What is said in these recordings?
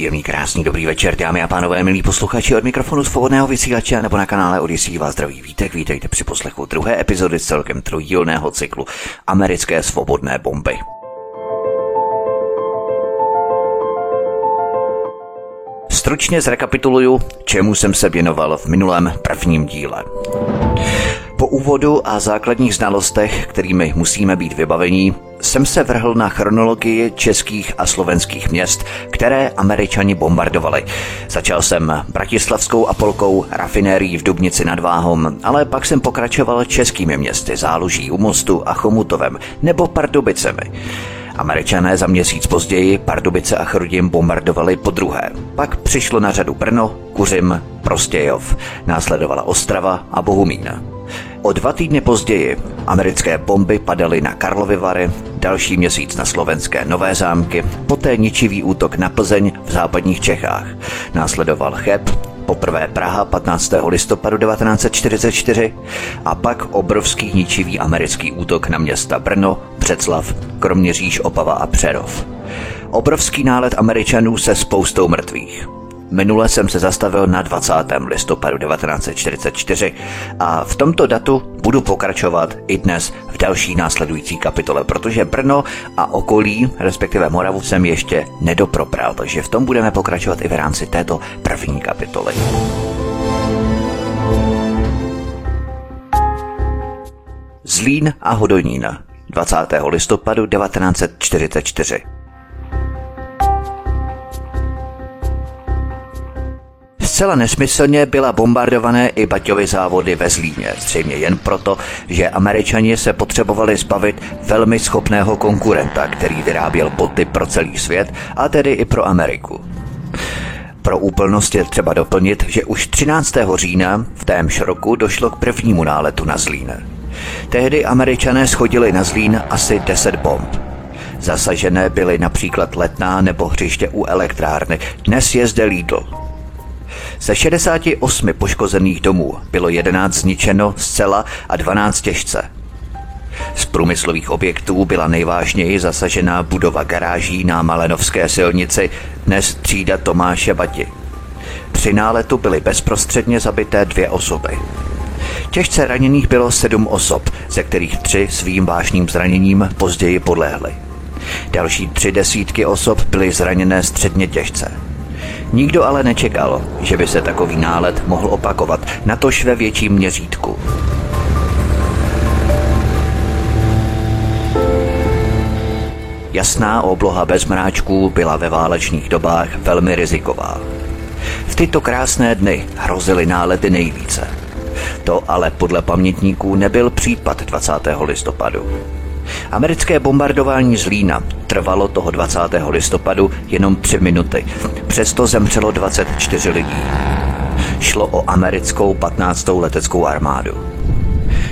Příjemný, krásný, dobrý večer, dámy a pánové, milí posluchači od mikrofonu svobodného vysílače nebo na kanále Odisí vás zdraví vítek. Vítejte při poslechu druhé epizody z celkem trojdílného cyklu Americké svobodné bomby. Stručně zrekapituluju, čemu jsem se věnoval v minulém prvním díle. Po úvodu a základních znalostech, kterými musíme být vybavení, jsem se vrhl na chronologii českých a slovenských měst, které američani bombardovali. Začal jsem bratislavskou apolkou, rafinérií v Dubnici nad Váhom, ale pak jsem pokračoval českými městy Záluží u Mostu a Chomutovem nebo Pardubicemi. Američané za měsíc později Pardubice a Chrudim bombardovali po druhé. Pak přišlo na řadu Brno, Kuřim, Prostějov. Následovala Ostrava a Bohumín. O dva týdny později americké bomby padaly na Karlovy Vary, další měsíc na slovenské Nové zámky, poté ničivý útok na Plzeň v západních Čechách. Následoval Cheb, poprvé Praha 15. listopadu 1944 a pak obrovský ničivý americký útok na města Brno, Břeclav, Kroměříž, Opava a Přerov. Obrovský nálet Američanů se spoustou mrtvých. Minule jsem se zastavil na 20. listopadu 1944 a v tomto datu budu pokračovat i dnes v další následující kapitole, protože Brno a okolí, respektive Moravu, jsem ještě nedopropral, takže v tom budeme pokračovat i v rámci této první kapitoly. Zlín a Hodonín 20. listopadu 1944 Zcela nesmyslně byla bombardované i Baťovy závody ve Zlíně, zřejmě jen proto, že američani se potřebovali zbavit velmi schopného konkurenta, který vyráběl boty pro celý svět, a tedy i pro Ameriku. Pro úplnost je třeba doplnit, že už 13. října v témž roku došlo k prvnímu náletu na Zlín. Tehdy američané schodili na Zlín asi 10 bomb. Zasažené byly například letná nebo hřiště u elektrárny, dnes je zde Lidl. Ze 68 poškozených domů bylo 11 zničeno zcela a 12 těžce. Z průmyslových objektů byla nejvážněji zasažená budova garáží na Malenovské silnici, dnes třída Tomáše Bati. Při náletu byly bezprostředně zabité dvě osoby. Těžce raněných bylo sedm osob, ze kterých tři svým vážným zraněním později podlehly. Další tři desítky osob byly zraněné středně těžce. Nikdo ale nečekal, že by se takový nálet mohl opakovat, natož ve větším měřítku. Jasná obloha bez mráčků byla ve válečných dobách velmi riziková. V tyto krásné dny hrozily nálety nejvíce. To ale podle pamětníků nebyl případ 20. listopadu. Americké bombardování Zlína trvalo toho 20. listopadu jenom tři minuty. Přesto zemřelo 24 lidí. Šlo o americkou 15. leteckou armádu.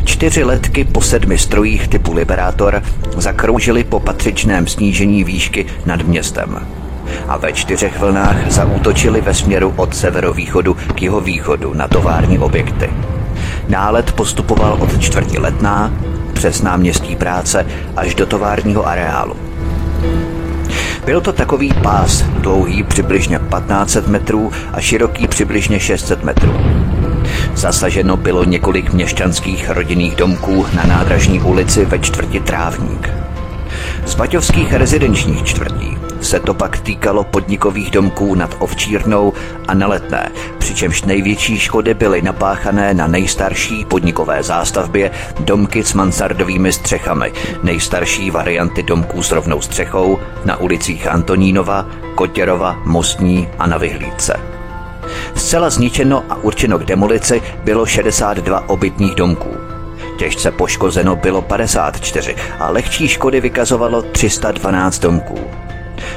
Čtyři letky po sedmi strojích typu Liberátor zakroužily po patřičném snížení výšky nad městem a ve čtyřech vlnách zaútočili ve směru od severovýchodu k jihovýchodu na tovární objekty. Nálet postupoval od čtvrti letná přes náměstí práce až do továrního areálu. Byl to takový pás, dlouhý přibližně 1500 metrů a široký přibližně 600 metrů. Zasaženo bylo několik měšťanských rodinných domků na nádražní ulici ve čtvrti Trávník. Z baťovských rezidenčních čtvrtí se to pak týkalo podnikových domků nad Ovčírnou a na Letné, přičemž největší škody byly napáchané na nejstarší podnikové zástavbě domky s mansardovými střechami, nejstarší varianty domků s rovnou střechou na ulicích Antonínova, Kotěrova, Mostní a na Vyhlídce. Zcela zničeno a určeno k demolici bylo 62 obytných domků. Těžce poškozeno bylo 54 a lehčí škody vykazovalo 312 domků.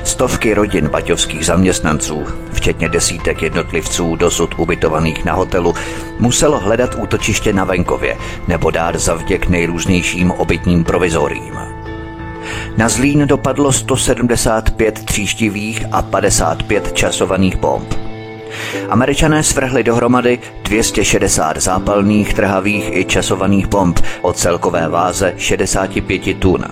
Stovky rodin baťovských zaměstnanců, včetně desítek jednotlivců dosud ubytovaných na hotelu, muselo hledat útočiště na venkově nebo dát zavděk nejrůznějším obytním provizorím. Na Zlín dopadlo 175 tříštivých a 55 časovaných bomb. Američané svrhli dohromady 260 zápalných, trhavých i časovaných bomb o celkové váze 65 tun.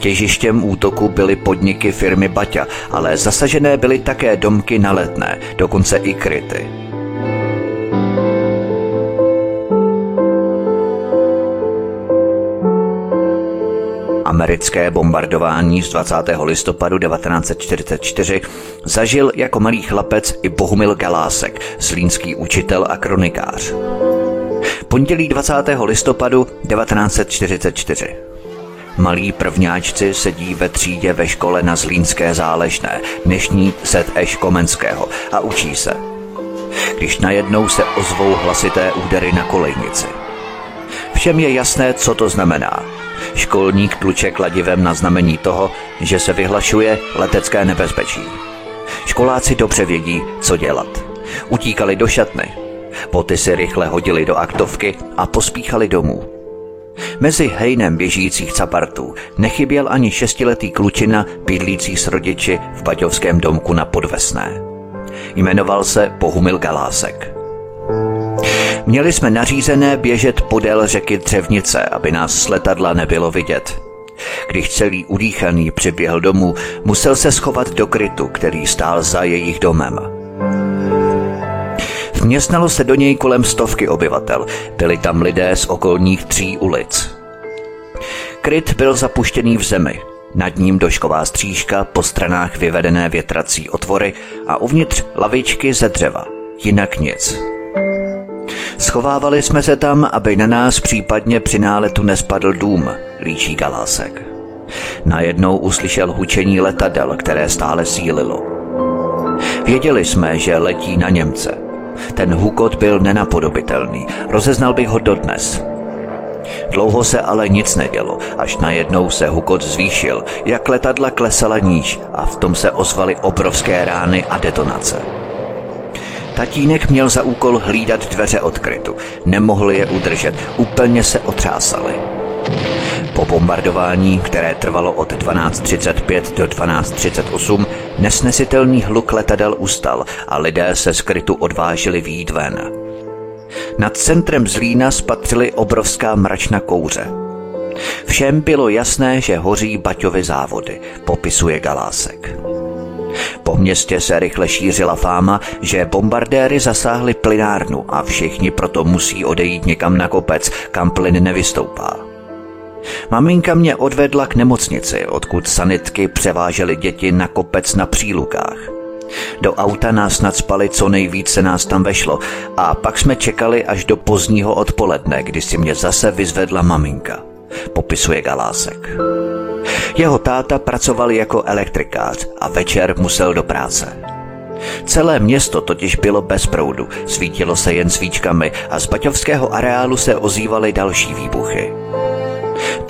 Těžištěm útoku byly podniky firmy Baťa, ale zasažené byly také domky na letné, dokonce i kryty. Americké bombardování z 20. listopadu 1944 zažil jako malý chlapec i Bohumil Galásek, slínský učitel a kronikář. Pondělí 20. listopadu 1944. Malí prvňáčci sedí ve třídě ve škole na Zlínské záležné, dnešní ZŠ Komenského a učí se. Když najednou se ozvou hlasité údery na kolejnici. Všem je jasné, co to znamená. Školník tluče kladivem na znamení toho, že se vyhlašuje letecké nebezpečí. Školáci dobře vědí, co dělat. Utíkali do šatny. Poty si rychle hodili do aktovky a pospíchali domů. Mezi hejnem běžících capartů nechyběl ani šestiletý klučina bydlící s rodiči v Baťovském domku na Podvesné. Jmenoval se Pohumil Galásek. Měli jsme nařízené běžet podél řeky Dřevnice, aby nás z letadla nebylo vidět. Když celý udýchaný přiběhl domů, musel se schovat do krytu, který stál za jejich domem. Vměstnalo se do něj kolem stovky obyvatel. Byli tam lidé z okolních tří ulic. Kryt byl zapuštěný v zemi. Nad ním došková střížka, po stranách vyvedené větrací otvory a uvnitř lavičky ze dřeva. Jinak nic. Schovávali jsme se tam, aby na nás případně při náletu nespadl dům, líčí Galásek. Najednou uslyšel hučení letadel, které stále sílilo. Věděli jsme, že letí na Němce. Ten hukot byl nenapodobitelný, rozeznal bych ho dodnes. Dlouho se ale nic nedělo, až najednou se hukot zvýšil, jak letadla klesala níž a v tom se ozvaly obrovské rány a detonace. Tatínek měl za úkol hlídat dveře odkrytu. Nemohl je udržet, úplně se otřásali. Po bombardování, které trvalo od 12.35 do 12.38, nesnesitelný hluk letadel ustal a lidé se skrytu odvážili výjít ven. Nad centrem Zlína spatřili obrovská mračna kouře. Všem bylo jasné, že hoří Baťovy závody, popisuje Galásek. Po městě se rychle šířila fáma, že bombardéry zasáhly plynárnu a všichni proto musí odejít někam na kopec, kam plyn nevystoupá. Maminka mě odvedla k nemocnici, odkud sanitky převážely děti na kopec na přílukách. Do auta nás nadspali, co nejvíce nás tam vešlo a pak jsme čekali až do pozdního odpoledne, kdy si mě zase vyzvedla maminka, popisuje Galásek. Jeho táta pracoval jako elektrikář a večer musel do práce. Celé město totiž bylo bez proudu, svítilo se jen svíčkami a z baťovského areálu se ozývaly další výbuchy.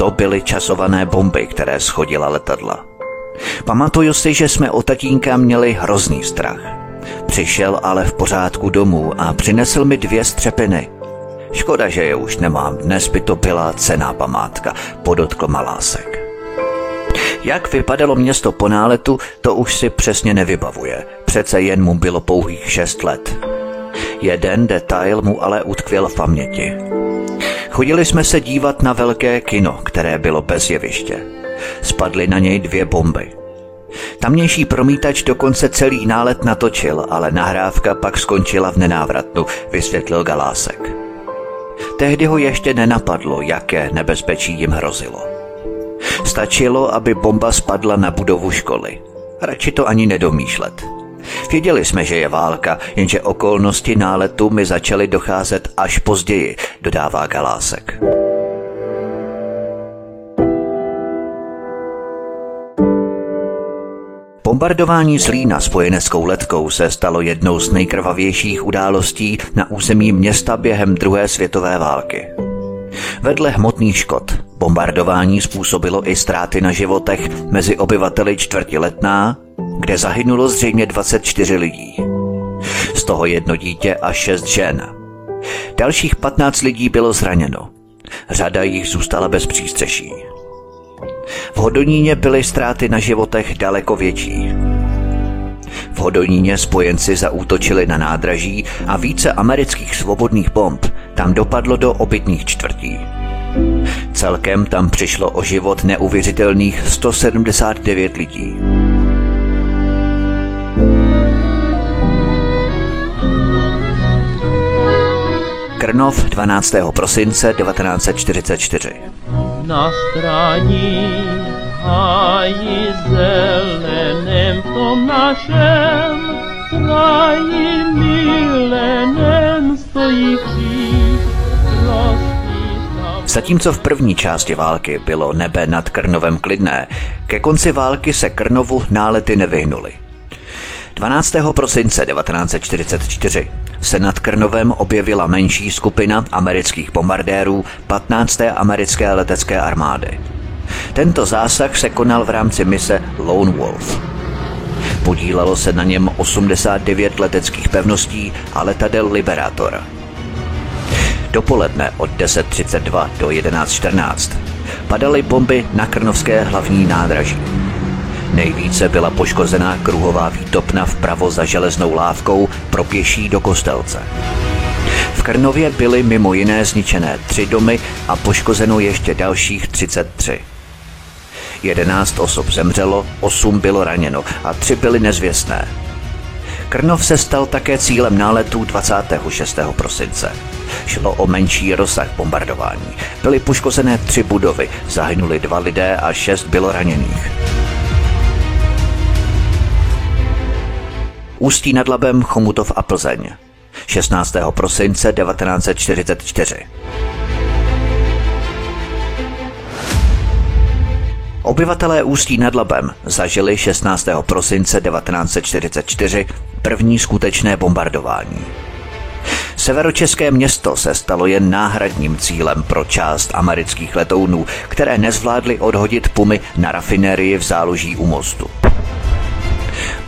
To byly časované bomby, které schodila letadla. Pamatuju si, že jsme o tatínka měli hrozný strach. Přišel ale v pořádku domů a přinesl mi dvě střepiny. Škoda, že je už nemám, dnes by to byla cená památka, podotkl Malásek. Jak vypadalo město po náletu, to už si přesně nevybavuje. Přece jen mu bylo pouhých šest let. Jeden detail mu ale utkvěl v paměti. Chodili jsme se dívat na velké kino, které bylo bez jeviště. Spadly na něj dvě bomby. Tamnější promítač dokonce celý nálet natočil, ale nahrávka pak skončila v nenávratnu, vysvětlil Galásek. Tehdy ho ještě nenapadlo, jaké nebezpečí jim hrozilo. Stačilo, aby bomba spadla na budovu školy. Radši to ani nedomýšlet. Věděli jsme, že je válka, jenže okolnosti náletu mi začaly docházet až později, dodává Galásek. Bombardování Zlína spojeneckou letkou se stalo jednou z nejkrvavějších událostí na území města během druhé světové války. Vedle hmotných škod bombardování způsobilo i ztráty na životech mezi obyvateli čtvrti letná, kde zahynulo zřejmě 24 lidí. Z toho jedno dítě a šest žen. Dalších 15 lidí bylo zraněno. Řada jich zůstala bez přístřeší. V Hodoníně byly ztráty na životech daleko větší. V Hodoníně spojenci zaútočili na nádraží a více amerických svobodných bomb tam dopadlo do obytných čtvrtí. Celkem tam přišlo o život neuvěřitelných 179 lidí. Krnov 12. prosince 1944. Na straní háji zeleném tom našem kraji milenem stojí kříž Zatímco v první části války bylo nebe nad Krnovem klidné, ke konci války se Krnovu nálety nevyhnuly. 12. prosince 1944 se nad Krnovem objevila menší skupina amerických bombardérů 15. americké letecké armády. Tento zásah se konal v rámci mise Lone Wolf. Podílelo se na něm 89 leteckých pevností a letadel Liberator. Dopoledne od 10.32 do 11.14 padaly bomby na Krnovské hlavní nádraží. Nejvíce byla poškozená kruhová výtopna vpravo za železnou lávkou pro pěší do Kostelce. V Krnově byly mimo jiné zničené tři domy a poškozeno ještě dalších 33. 11 osob zemřelo, 8 bylo raněno a 3 byly nezvěstné. Krnov se stal také cílem náletů 26. prosince. Šlo o menší rozsah bombardování. Byly poškozené tři budovy, zahynuli dva lidé a šest bylo raněných. Ústí nad Labem, Chomutov a Plzeň. 16. prosince 1944. Obyvatelé Ústí nad Labem zažili 16. prosince 1944 první skutečné bombardování. Severočeské město se stalo jen náhradním cílem pro část amerických letounů, které nezvládly odhodit pumy na rafinérii v záloží u mostu.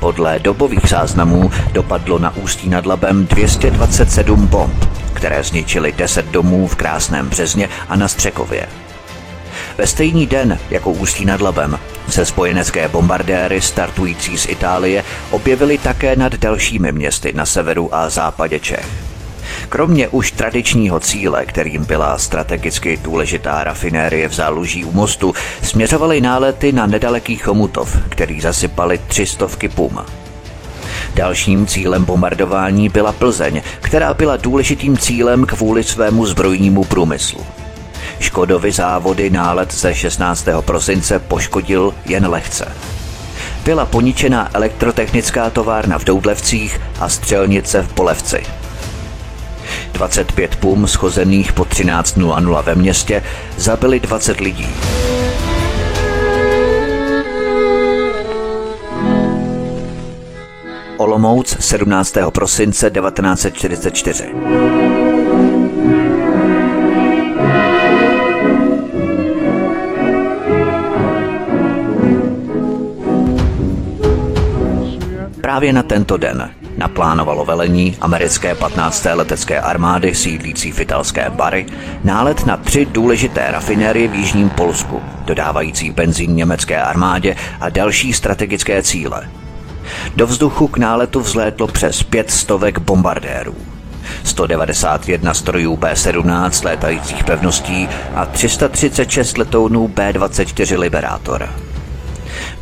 Podle dobových záznamů dopadlo na Ústí nad Labem 227 bomb, které zničily 10 domů v Krásném Březně a na Střekově. Ve stejný den jako Ústí nad Labem se spojenecké bombardéry startující z Itálie objevily také nad dalšími městy na severu a západě Čech. Kromě už tradičního cíle, kterým byla strategicky důležitá rafinérie v záluží u mostu, směřovaly nálety na nedaleký Chomutov, který zasypali tři stovky pum. Dalším cílem bombardování byla Plzeň, která byla důležitým cílem kvůli svému zbrojnímu průmyslu. Škodovy závody nálet ze 16. prosince poškodil jen lehce. Byla poničena elektrotechnická továrna v Doudlevcích a střelnice v Polevci. 25 pum schozených po 13.00 ve městě zabili 20 lidí. Olomouc 17. prosince 1944. Právě na tento den naplánovalo velení americké 15. letecké armády sídlící v italské Bary nálet na tři důležité rafinérie v jižním Polsku, dodávající benzín německé armádě a další strategické cíle. Do vzduchu k náletu vzlétlo přes pět stovek bombardérů. 191 strojů B-17 létajících pevností a 336 letounů B-24 Liberator.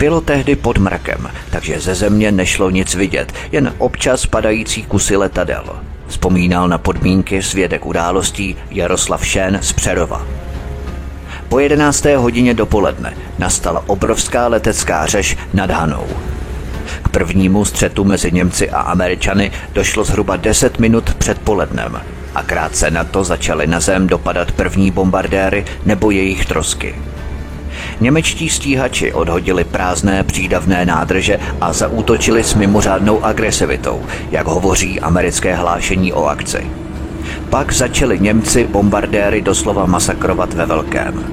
Bylo tehdy pod mrakem, takže ze země nešlo nic vidět, jen občas padající kusy letadel. Vzpomínal na podmínky svědek událostí Jaroslav Šen z Přerova. Po 11. hodině dopoledne nastala obrovská letecká řeš nad Hanou. K prvnímu střetu mezi Němci a Američany došlo zhruba 10 minut před polednem a krátce na to začaly na zem dopadat první bombardéry nebo jejich trosky. Němečtí stíhači odhodili prázdné přídavné nádrže a zaútočili s mimořádnou agresivitou, jak hovoří americké hlášení o akci. Pak začali Němci bombardéry doslova masakrovat ve velkém.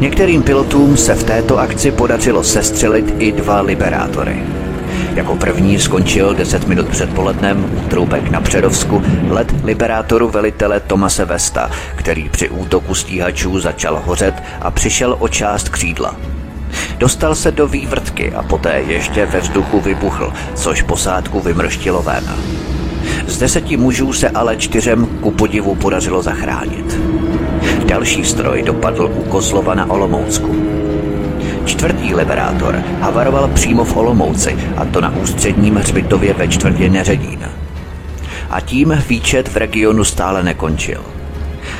Některým pilotům se v této akci podařilo sestřelit i dva liberátory. Jako první skončil 10 minut před polednem útroubek na Předovsku let liberátoru velitele Tomase Vesta, který při útoku stíhačů začal hořet a přišel o část křídla. Dostal se do vývrtky a poté ještě ve vzduchu vybuchl, což posádku vymrštilo ven. Z deseti mužů se ale čtyřem ku podivu podařilo zachránit. Další stroj dopadl u Kozlova na Olomoucku. Čtvrtý liberátor havaroval přímo v Olomouci, a to na ústředním hřbitově ve čtvrtě Neředín. A tím výčet v regionu stále nekončil.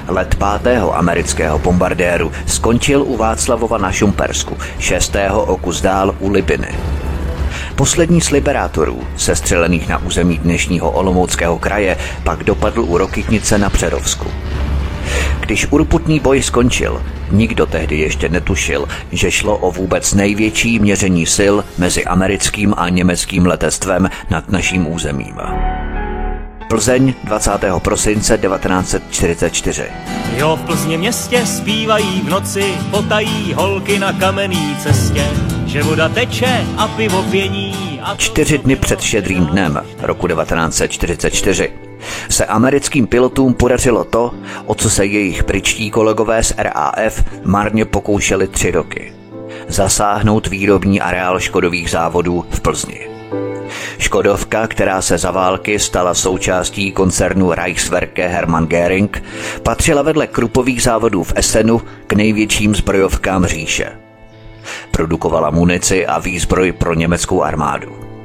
Let pátého amerického bombardéru skončil u Václavova na Šumpersku, šestého o dál u Libiny. Poslední z liberátorů, sestřelených na území dnešního Olomouckého kraje, pak dopadl u Rokytnice na Přerovsku. Když urputný boj skončil, nikdo tehdy ještě netušil, že šlo o vůbec největší měření sil mezi americkým a německým letectvem nad naším územím. Plzeň 20. prosince 1944. Jo, v Plzně městě zpívají v noci, potají holky na kamenný cestě, že voda teče a pivo pění. A Čtyři dny před šedrým dnem roku 1944 se americkým pilotům podařilo to, o co se jejich britští kolegové z RAF marně pokoušeli tři roky. Zasáhnout výrobní areál škodových závodů v Plzni. Škodovka, která se za války stala součástí koncernu Reichswerke Hermann Göring, patřila vedle krupových závodů v Essenu k největším zbrojovkám říše. Produkovala munici a výzbroj pro německou armádu.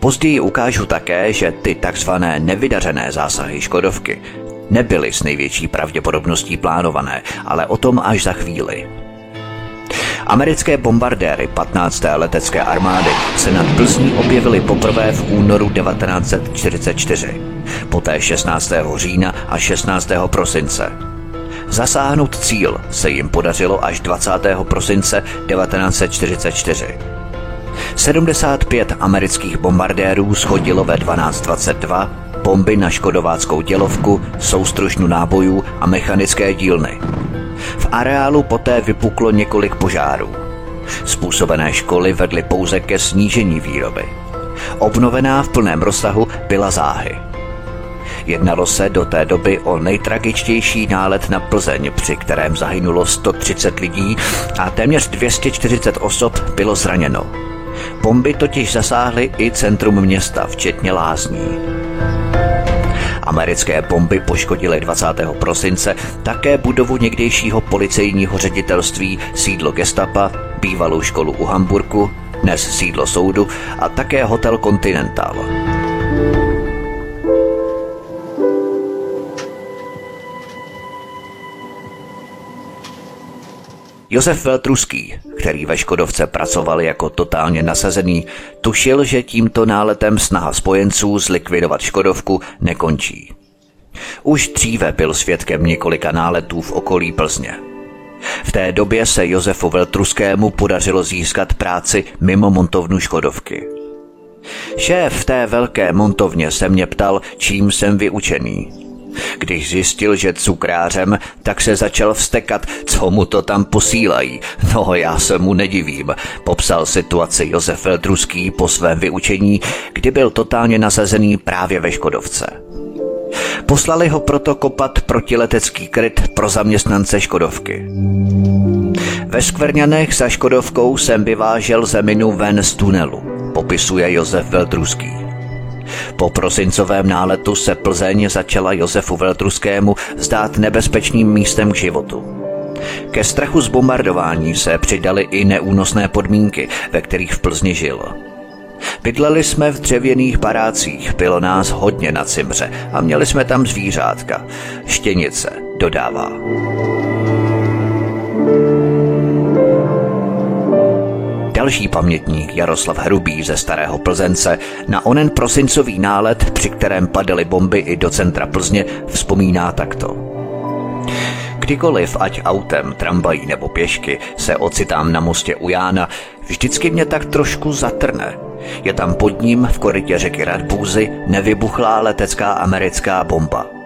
Později ukážu také, že ty takzvané nevydařené zásahy Škodovky nebyly s největší pravděpodobností plánované, ale o tom až za chvíli. Americké bombardéry 15. letecké armády se nad Plzní objevily poprvé v únoru 1944, poté 16. října a 16. prosince. Zasáhnout cíl se jim podařilo až 20. prosince 1944. 75 amerických bombardérů schodilo ve 12.22 bomby na škodováckou dělovku, soustružnu nábojů a mechanické dílny. V areálu poté vypuklo několik požárů. Způsobené školy vedly pouze ke snížení výroby. Obnovená v plném rozsahu byla záhy. Jednalo se do té doby o nejtragičtější nálet na Plzeň, při kterém zahynulo 130 lidí a téměř 240 osob bylo zraněno. Bomby totiž zasáhly i centrum města, včetně lázní. Americké bomby poškodily 20. prosince také budovu někdejšího policejního ředitelství, sídlo gestapa, bývalou školu u Hamburku, dnes sídlo soudu a také hotel Continental. Josef Veltruský, který ve Škodovce pracoval jako totálně nasazený, tušil, že tímto náletem snaha spojenců zlikvidovat Škodovku nekončí. Už dříve byl svědkem několika náletů v okolí Plzně. V té době se Josefu Veltruskému podařilo získat práci mimo montovnu Škodovky. Šéf té velké montovně se mě ptal, čím jsem vyučený. Když zjistil, že cukrářem, tak se začal vstekat, co mu to tam posílají. No, já se mu nedivím, popsal situaci Josef Veldruský po svém vyučení, kdy byl totálně nasazený právě ve Škodovce. Poslali ho proto kopat protiletecký kryt pro zaměstnance Škodovky. Ve Skvrňanech za Škodovkou jsem vyvážel zeminu ven z tunelu, popisuje Josef Veldruský. Po prosincovém náletu se Plzeň začala Josefu Veltruskému zdát nebezpečným místem k životu. Ke strachu z bombardování se přidaly i neúnosné podmínky, ve kterých v Plzni žil. Bydleli jsme v dřevěných barácích, bylo nás hodně na cimře a měli jsme tam zvířátka. Štěnice, dodává. Další pamětník Jaroslav Hrubý ze Starého Plzence na onen prosincový nálet, při kterém padaly bomby i do centra Plzně, vzpomíná takto. Kdykoliv, ať autem, tramvají nebo pěšky, se ocitám na mostě u Jána, vždycky mě tak trošku zatrne. Je tam pod ním v korytě řeky Radbůzy nevybuchlá letecká americká bomba –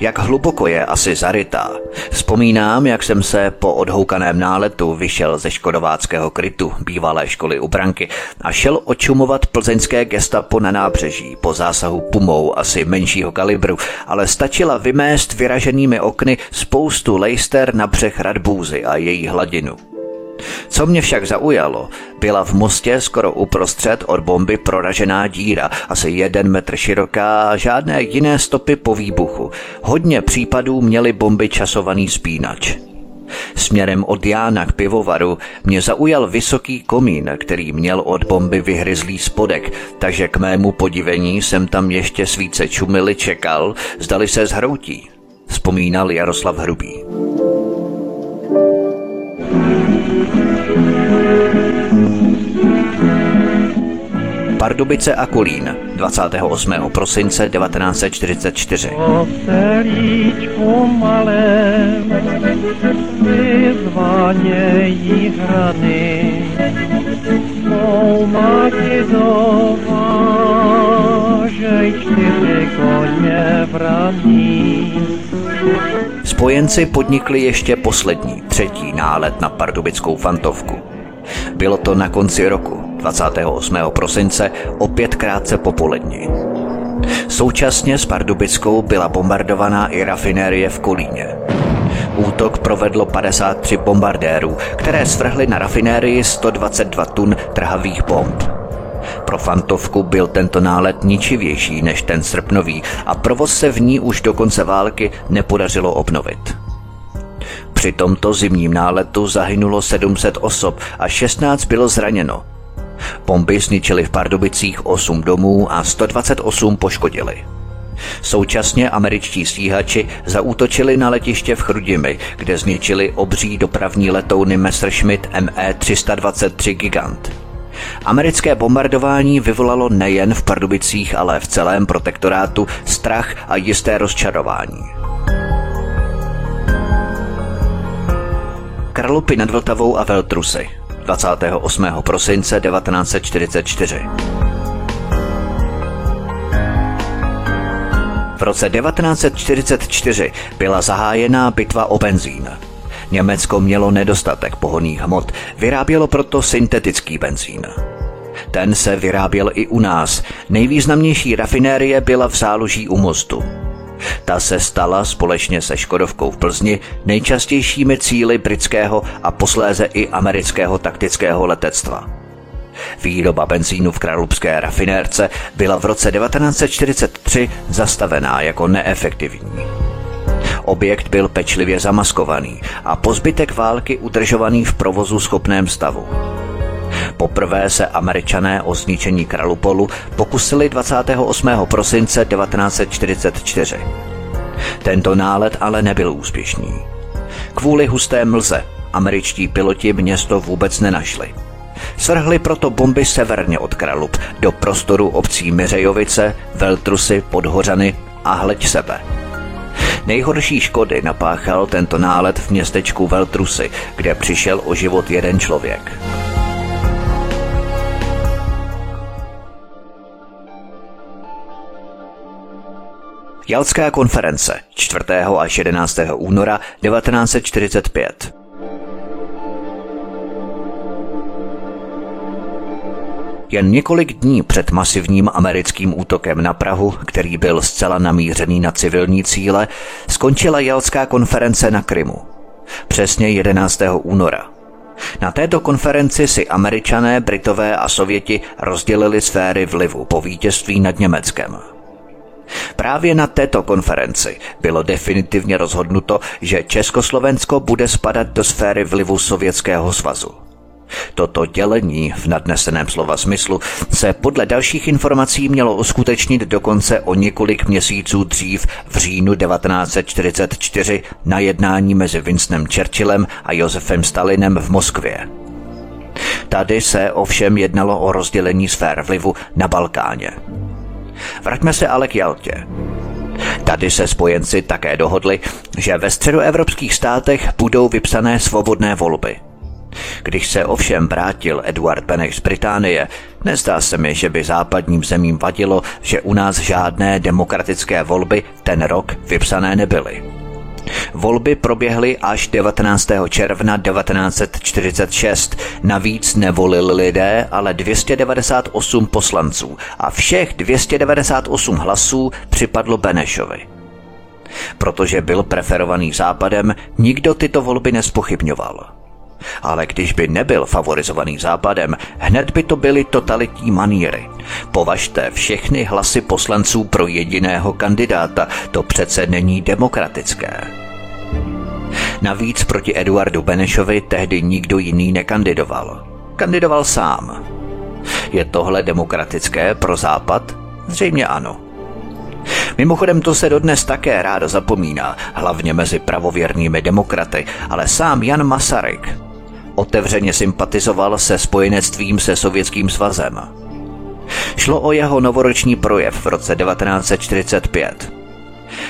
jak hluboko je asi zarytá. Vzpomínám, jak jsem se po odhoukaném náletu vyšel ze škodováckého krytu bývalé školy u Branky a šel očumovat plzeňské gestapo na nábřeží po zásahu pumou asi menšího kalibru, ale stačila vymést vyraženými okny spoustu lejster na břeh Radbůzy a její hladinu. Co mě však zaujalo, byla v mostě skoro uprostřed od bomby proražená díra, asi jeden metr široká a žádné jiné stopy po výbuchu. Hodně případů měly bomby časovaný spínač. Směrem od Jána k pivovaru mě zaujal vysoký komín, který měl od bomby vyhryzlý spodek, takže k mému podivení jsem tam ještě svíce čumili čekal, zdali se zhroutí. Vzpomínal Jaroslav Hrubý. Pardubice a Kulín 28. prosince 1944. O celíčku malém vyzvaně jí hrany mou mati dovážej čtyři koně vraní. Spojenci podnikli ještě poslední, třetí nálet na pardubickou fantovku. Bylo to na konci roku, 28. prosince, opět krátce popolední. Současně s Pardubickou byla bombardovaná i rafinérie v Kolíně. Útok provedlo 53 bombardérů, které svrhly na rafinérii 122 tun trhavých bomb. Pro Fantovku byl tento nálet ničivější než ten srpnový a provoz se v ní už do konce války nepodařilo obnovit. Při tomto zimním náletu zahynulo 700 osob a 16 bylo zraněno. Bomby zničily v Pardubicích 8 domů a 128 poškodili. Současně američtí stíhači zaútočili na letiště v Chrudimi, kde zničili obří dopravní letouny Messerschmitt ME-323 Gigant. Americké bombardování vyvolalo nejen v Pardubicích, ale v celém protektorátu strach a jisté rozčarování. Kralupy nad Vltavou a Veltrusy 28. prosince 1944. V roce 1944 byla zahájená bitva o benzín. Německo mělo nedostatek pohoných hmot, vyrábělo proto syntetický benzín. Ten se vyráběl i u nás. Nejvýznamnější rafinérie byla v záloží u mostu. Ta se stala společně se Škodovkou v Plzni nejčastějšími cíly britského a posléze i amerického taktického letectva. Výroba benzínu v kralupské rafinérce byla v roce 1943 zastavená jako neefektivní. Objekt byl pečlivě zamaskovaný a po zbytek války udržovaný v provozu schopném stavu. Poprvé se američané o zničení Kralupolu pokusili 28. prosince 1944. Tento nálet ale nebyl úspěšný. Kvůli husté mlze američtí piloti město vůbec nenašli. Svrhli proto bomby severně od Kralup do prostoru obcí Miřejovice, Veltrusy, Podhořany a Hleď sebe. Nejhorší škody napáchal tento nálet v městečku Veltrusy, kde přišel o život jeden člověk. Jalská konference 4. až 11. února 1945. Jen několik dní před masivním americkým útokem na Prahu, který byl zcela namířený na civilní cíle, skončila Jalská konference na Krymu. Přesně 11. února. Na této konferenci si američané, britové a sověti rozdělili sféry vlivu po vítězství nad Německem. Právě na této konferenci bylo definitivně rozhodnuto, že Československo bude spadat do sféry vlivu Sovětského svazu. Toto dělení v nadneseném slova smyslu se podle dalších informací mělo uskutečnit dokonce o několik měsíců dřív v říjnu 1944 na jednání mezi Winstonem Churchillem a Josefem Stalinem v Moskvě. Tady se ovšem jednalo o rozdělení sfér vlivu na Balkáně. Vraťme se ale k Jaltě. Tady se spojenci také dohodli, že ve středoevropských státech budou vypsané svobodné volby. Když se ovšem vrátil Eduard Beneš z Británie, nezdá se mi, že by západním zemím vadilo, že u nás žádné demokratické volby ten rok vypsané nebyly. Volby proběhly až 19. června 1946. Navíc nevolili lidé, ale 298 poslanců a všech 298 hlasů připadlo Benešovi. Protože byl preferovaný západem, nikdo tyto volby nespochybňoval. Ale když by nebyl favorizovaný západem, hned by to byly totalitní maníry. Považte všechny hlasy poslanců pro jediného kandidáta, to přece není demokratické. Navíc proti Eduardu Benešovi tehdy nikdo jiný nekandidoval. Kandidoval sám. Je tohle demokratické pro Západ? Zřejmě ano. Mimochodem to se dodnes také rádo zapomíná, hlavně mezi pravověrnými demokraty, ale sám Jan Masaryk otevřeně sympatizoval se spojenectvím se Sovětským svazem. Šlo o jeho novoroční projev v roce 1945.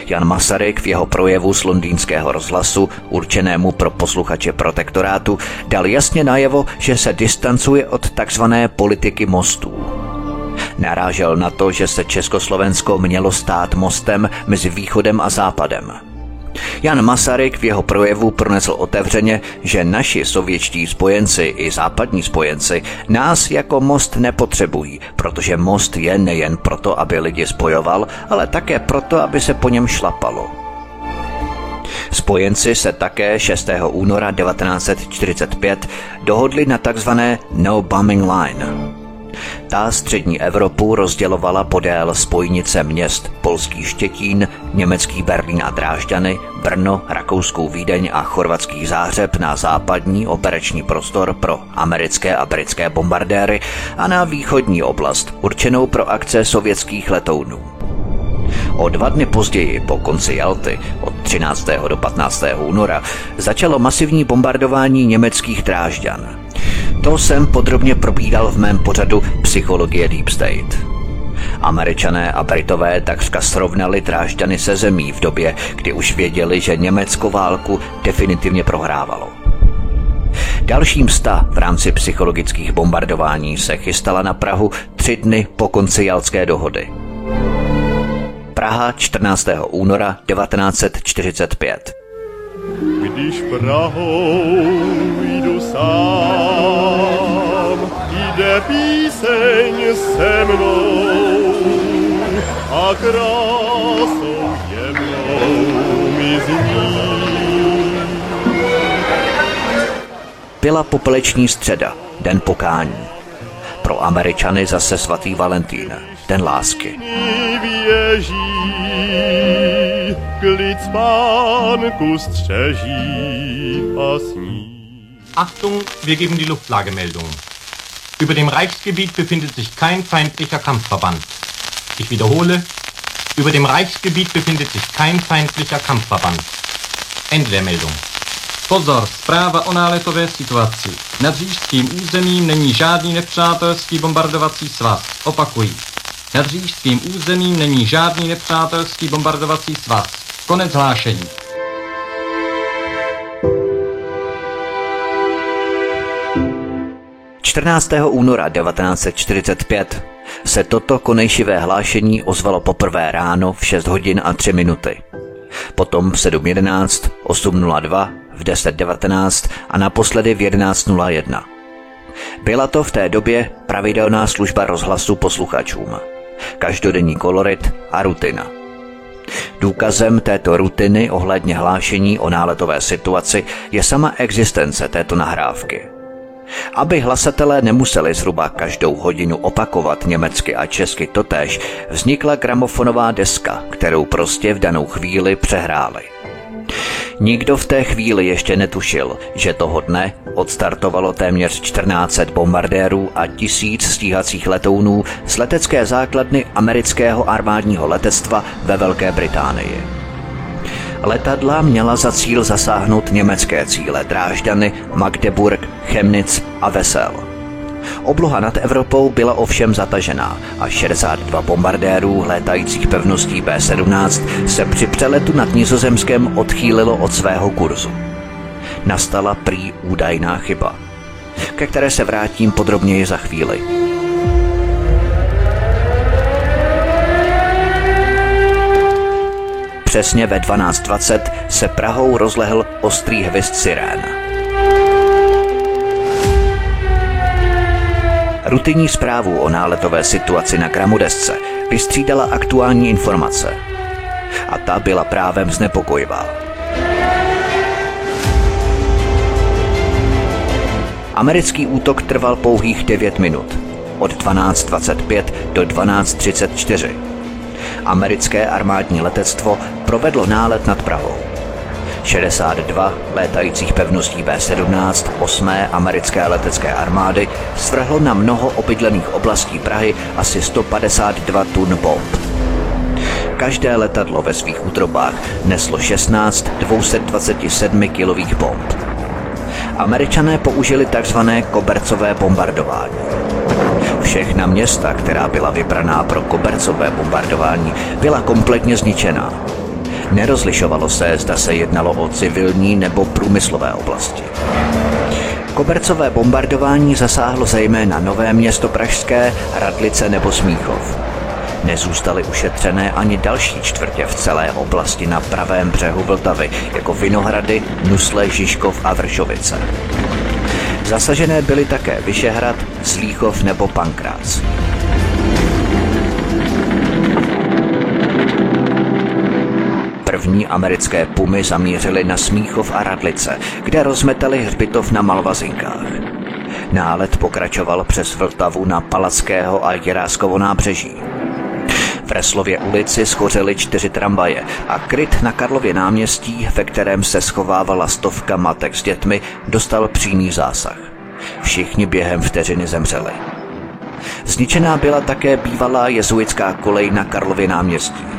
Jan Masaryk v jeho projevu z londýnského rozhlasu, určenému pro posluchače protektorátu, dal jasně najevo, že se distancuje od takzvané politiky mostů. Narážel na to, že se Československo mělo stát mostem mezi východem a západem – Jan Masaryk v jeho projevu pronesl otevřeně, že naši sovětští spojenci i západní spojenci nás jako most nepotřebují, protože most je nejen proto, aby lidi spojoval, ale také proto, aby se po něm šlapalo. Spojenci se také 6. února 1945 dohodli na tzv. No Bombing Line, ta střední Evropu rozdělovala podél spojnice měst polský Štětín, německý Berlín a Drážďany, Brno, rakouskou Vídeň a chorvatský Zářeb na západní operační prostor pro americké a britské bombardéry a na východní oblast určenou pro akce sovětských letounů. O dva dny později, po konci Jalty, od 13. do 15. února, začalo masivní bombardování německých drážďan. To jsem podrobně probídal v mém pořadu Psychologie Deep State. Američané a Britové takřka srovnali Drážďany se zemí v době, kdy už věděli, že Německo válku definitivně prohrávalo. Dalším sta v rámci psychologických bombardování se chystala na Prahu tři dny po konci Jalské dohody. Praha 14. února 1945. Když Prahou jdu sám, jde píseň se mnou a krásou jemnou mi zní. Byla popeleční středa, den pokání. Pro Američany zase svatý Valentín, den lásky. Věží klid spánku střeží a sní. Achtung, wir geben die Luftlagemeldung. Über dem Reichsgebiet befindet sich kein feindlicher Kampfverband. Ich wiederhole, über dem Reichsgebiet befindet sich kein feindlicher Kampfverband. Ende der Meldung. Pozor, zpráva o náletové situaci. Nad říšským územím není žádný nepřátelský bombardovací svaz. Opakují. Nad říšským územím není žádný nepřátelský bombardovací svaz. Konec hlášení. ...14. února 1945 se toto konejšivé hlášení ozvalo poprvé ráno v 6 hodin a 3 minuty. Potom v 7.11, 8.02, v 10.19 a naposledy v 11.01. Byla to v té době pravidelná služba rozhlasu posluchačům. Každodenní kolorit a rutina – Důkazem této rutiny ohledně hlášení o náletové situaci je sama existence této nahrávky. Aby hlasatelé nemuseli zhruba každou hodinu opakovat německy a česky totéž, vznikla gramofonová deska, kterou prostě v danou chvíli přehráli. Nikdo v té chvíli ještě netušil, že toho dne odstartovalo téměř 14 bombardérů a tisíc stíhacích letounů z letecké základny amerického armádního letectva ve Velké Británii. Letadla měla za cíl zasáhnout německé cíle Drážďany, Magdeburg, Chemnitz a Vesel – Obloha nad Evropou byla ovšem zatažená a 62 bombardérů létajících pevností B-17 se při přeletu nad Nizozemskem odchýlilo od svého kurzu. Nastala prý údajná chyba, ke které se vrátím podrobněji za chvíli. Přesně ve 12.20 se Prahou rozlehl ostrý hvist sirén. Rutinní zprávu o náletové situaci na gramodesce vystřídala aktuální informace. A ta byla právem znepokojivá. Americký útok trval pouhých 9 minut, od 12.25 do 12.34. Americké armádní letectvo provedlo nálet nad Prahou. 62 létajících pevností B-17 8. americké letecké armády svrhlo na mnoho obydlených oblastí Prahy asi 152 tun bomb. Každé letadlo ve svých útrobách neslo 16 227 kilových bomb. Američané použili tzv. kobercové bombardování. Všechna města, která byla vybraná pro kobercové bombardování, byla kompletně zničená. Nerozlišovalo se, zda se jednalo o civilní nebo průmyslové oblasti. Kobercové bombardování zasáhlo zejména Nové město Pražské, Radlice nebo Smíchov. Nezůstaly ušetřené ani další čtvrtě v celé oblasti na pravém břehu Vltavy, jako Vinohrady, Nusle, Žižkov a Vršovice. Zasažené byly také Vyšehrad, Zlíchov nebo Pankrác. První americké pumy zamířily na Smíchov a Radlice, kde rozmetali hřbitov na Malvazinkách. Nálet pokračoval přes Vltavu na Palackého a Jiráskovo nábřeží. V Reslově ulici schořely čtyři tramvaje a kryt na Karlově náměstí, ve kterém se schovávala stovka matek s dětmi, dostal přímý zásah. Všichni během vteřiny zemřeli. Zničená byla také bývalá jezuitská kolej na Karlově náměstí.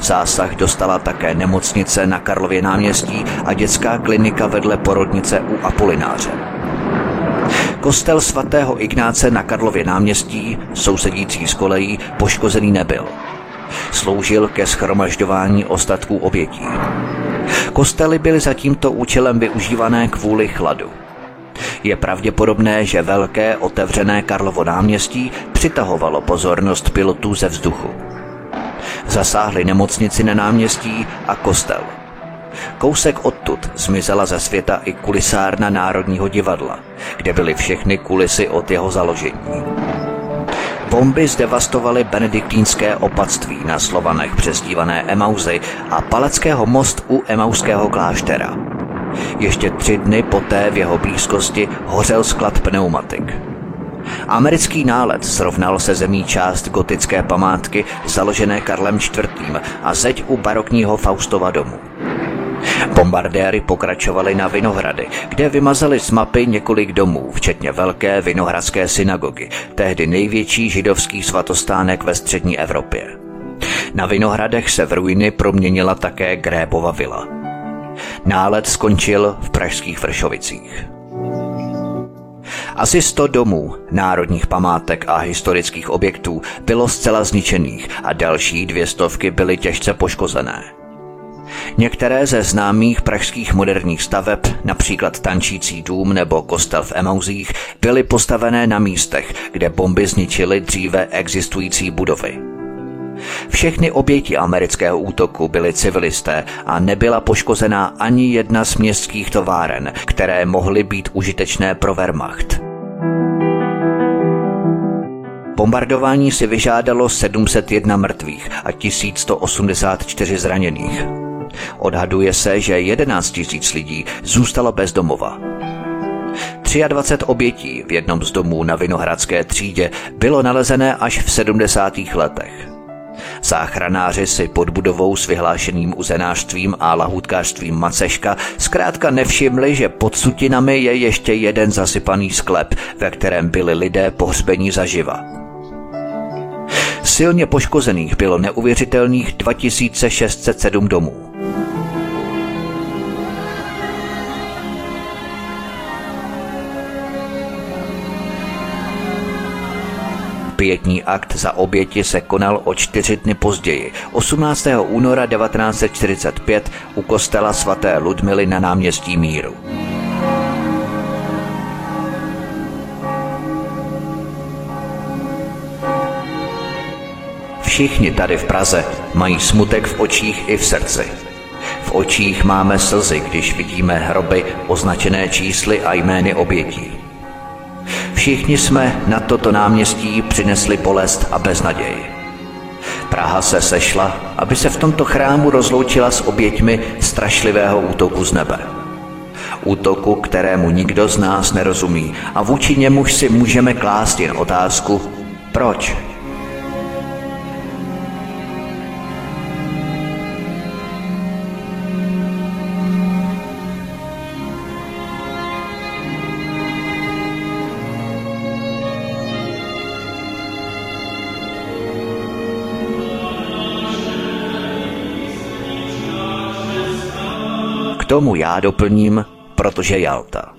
Zásah dostala také nemocnice na Karlově náměstí a dětská klinika vedle porodnice u Apolináře. Kostel svatého Ignáce na Karlově náměstí, sousedící s kolejí, poškozený nebyl. Sloužil ke schromažďování ostatků obětí. Kostely byly za tímto účelem využívané kvůli chladu. Je pravděpodobné, že velké otevřené Karlovo náměstí přitahovalo pozornost pilotů ze vzduchu. Zasáhli nemocnici na náměstí a kostel – Kousek odtud zmizela ze světa i kulisárna Národního divadla, kde byly všechny kulisy od jeho založení. Bomby zdevastovaly benediktínské opatství na Slovanech přezdívané Emauzy a Palackého most u Emauského kláštera. Ještě tři dny poté v jeho blízkosti hořel sklad pneumatik. Americký nálet srovnal se zemí část gotické památky založené Karlem IV. a zeď u barokního Faustova domu. Bombardéry pokračovaly na Vinohrady, kde vymazali z mapy několik domů, včetně velké Vinohradské synagogy, tehdy největší židovský svatostánek ve střední Evropě. Na Vinohradech se v ruiny proměnila také Grébova vila. Nálet skončil v pražských Vršovicích. Asi 100 domů, národních památek a historických objektů bylo zcela zničených a další dvě stovky byly těžce poškozené. Některé ze známých pražských moderních staveb, například tančící dům nebo kostel v Emauzích, byly postavené na místech, kde bomby zničily dříve existující budovy. Všechny oběti amerického útoku byly civilisté a nebyla poškozená ani jedna z městských továren, které mohly být užitečné pro Wehrmacht. Bombardování si vyžádalo 701 mrtvých a 1184 zraněných. Odhaduje se, že 11 tisíc lidí zůstalo bez domova. 23 obětí v jednom z domů na Vinohradské třídě bylo nalezené až v 70. letech. Záchranáři si pod budovou s vyhlášeným uzenářstvím a lahůdkářstvím Maceška zkrátka nevšimli, že pod sutinami je ještě jeden zasypaný sklep, ve kterém byli lidé pohřbení zaživa. Silně poškozených bylo neuvěřitelných 2607 domů. Pětní akt za oběti se konal o čtyři dny později, 18. února 1945 u kostela svaté Ludmily na náměstí Míru. Všichni tady v Praze mají smutek v očích i v srdci. V očích máme slzy, když vidíme hroby označené čísly a jmény obětí. Všichni jsme na toto náměstí přinesli bolest a beznaději. Praha se sešla, aby se v tomto chrámu rozloučila s oběťmi strašlivého útoku z nebe. Útoku, kterému nikdo z nás nerozumí a vůči němuž si můžeme klást jen otázku, proč? Tomu já doplním, protože Jalta.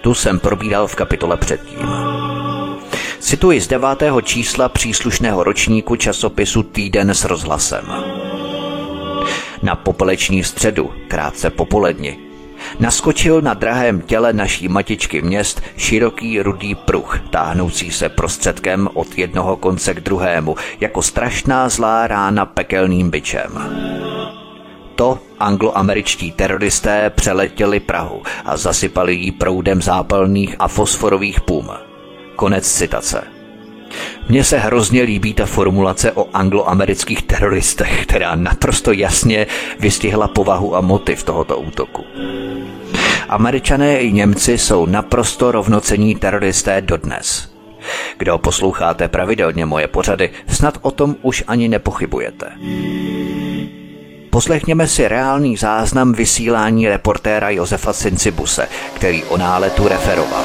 Tu jsem probíral v kapitole předtím. Cituji z devátého čísla příslušného ročníku časopisu Týden s rozhlasem. Na popeleční středu, krátce popoledni, naskočil na drahém těle naší matičky měst široký rudý pruh, táhnoucí se prostředkem od jednoho konce k druhému, jako strašná zlá rána pekelným byčem to angloameričtí teroristé přeletěli Prahu a zasypali ji proudem zápalných a fosforových pům. Konec citace. Mně se hrozně líbí ta formulace o angloamerických teroristech, která naprosto jasně vystihla povahu a motiv tohoto útoku. Američané i Němci jsou naprosto rovnocení teroristé dodnes. Kdo posloucháte pravidelně moje pořady, snad o tom už ani nepochybujete. Poslechněme si reálný záznam vysílání reportéra Josefa Sincibuse, který o náletu referoval.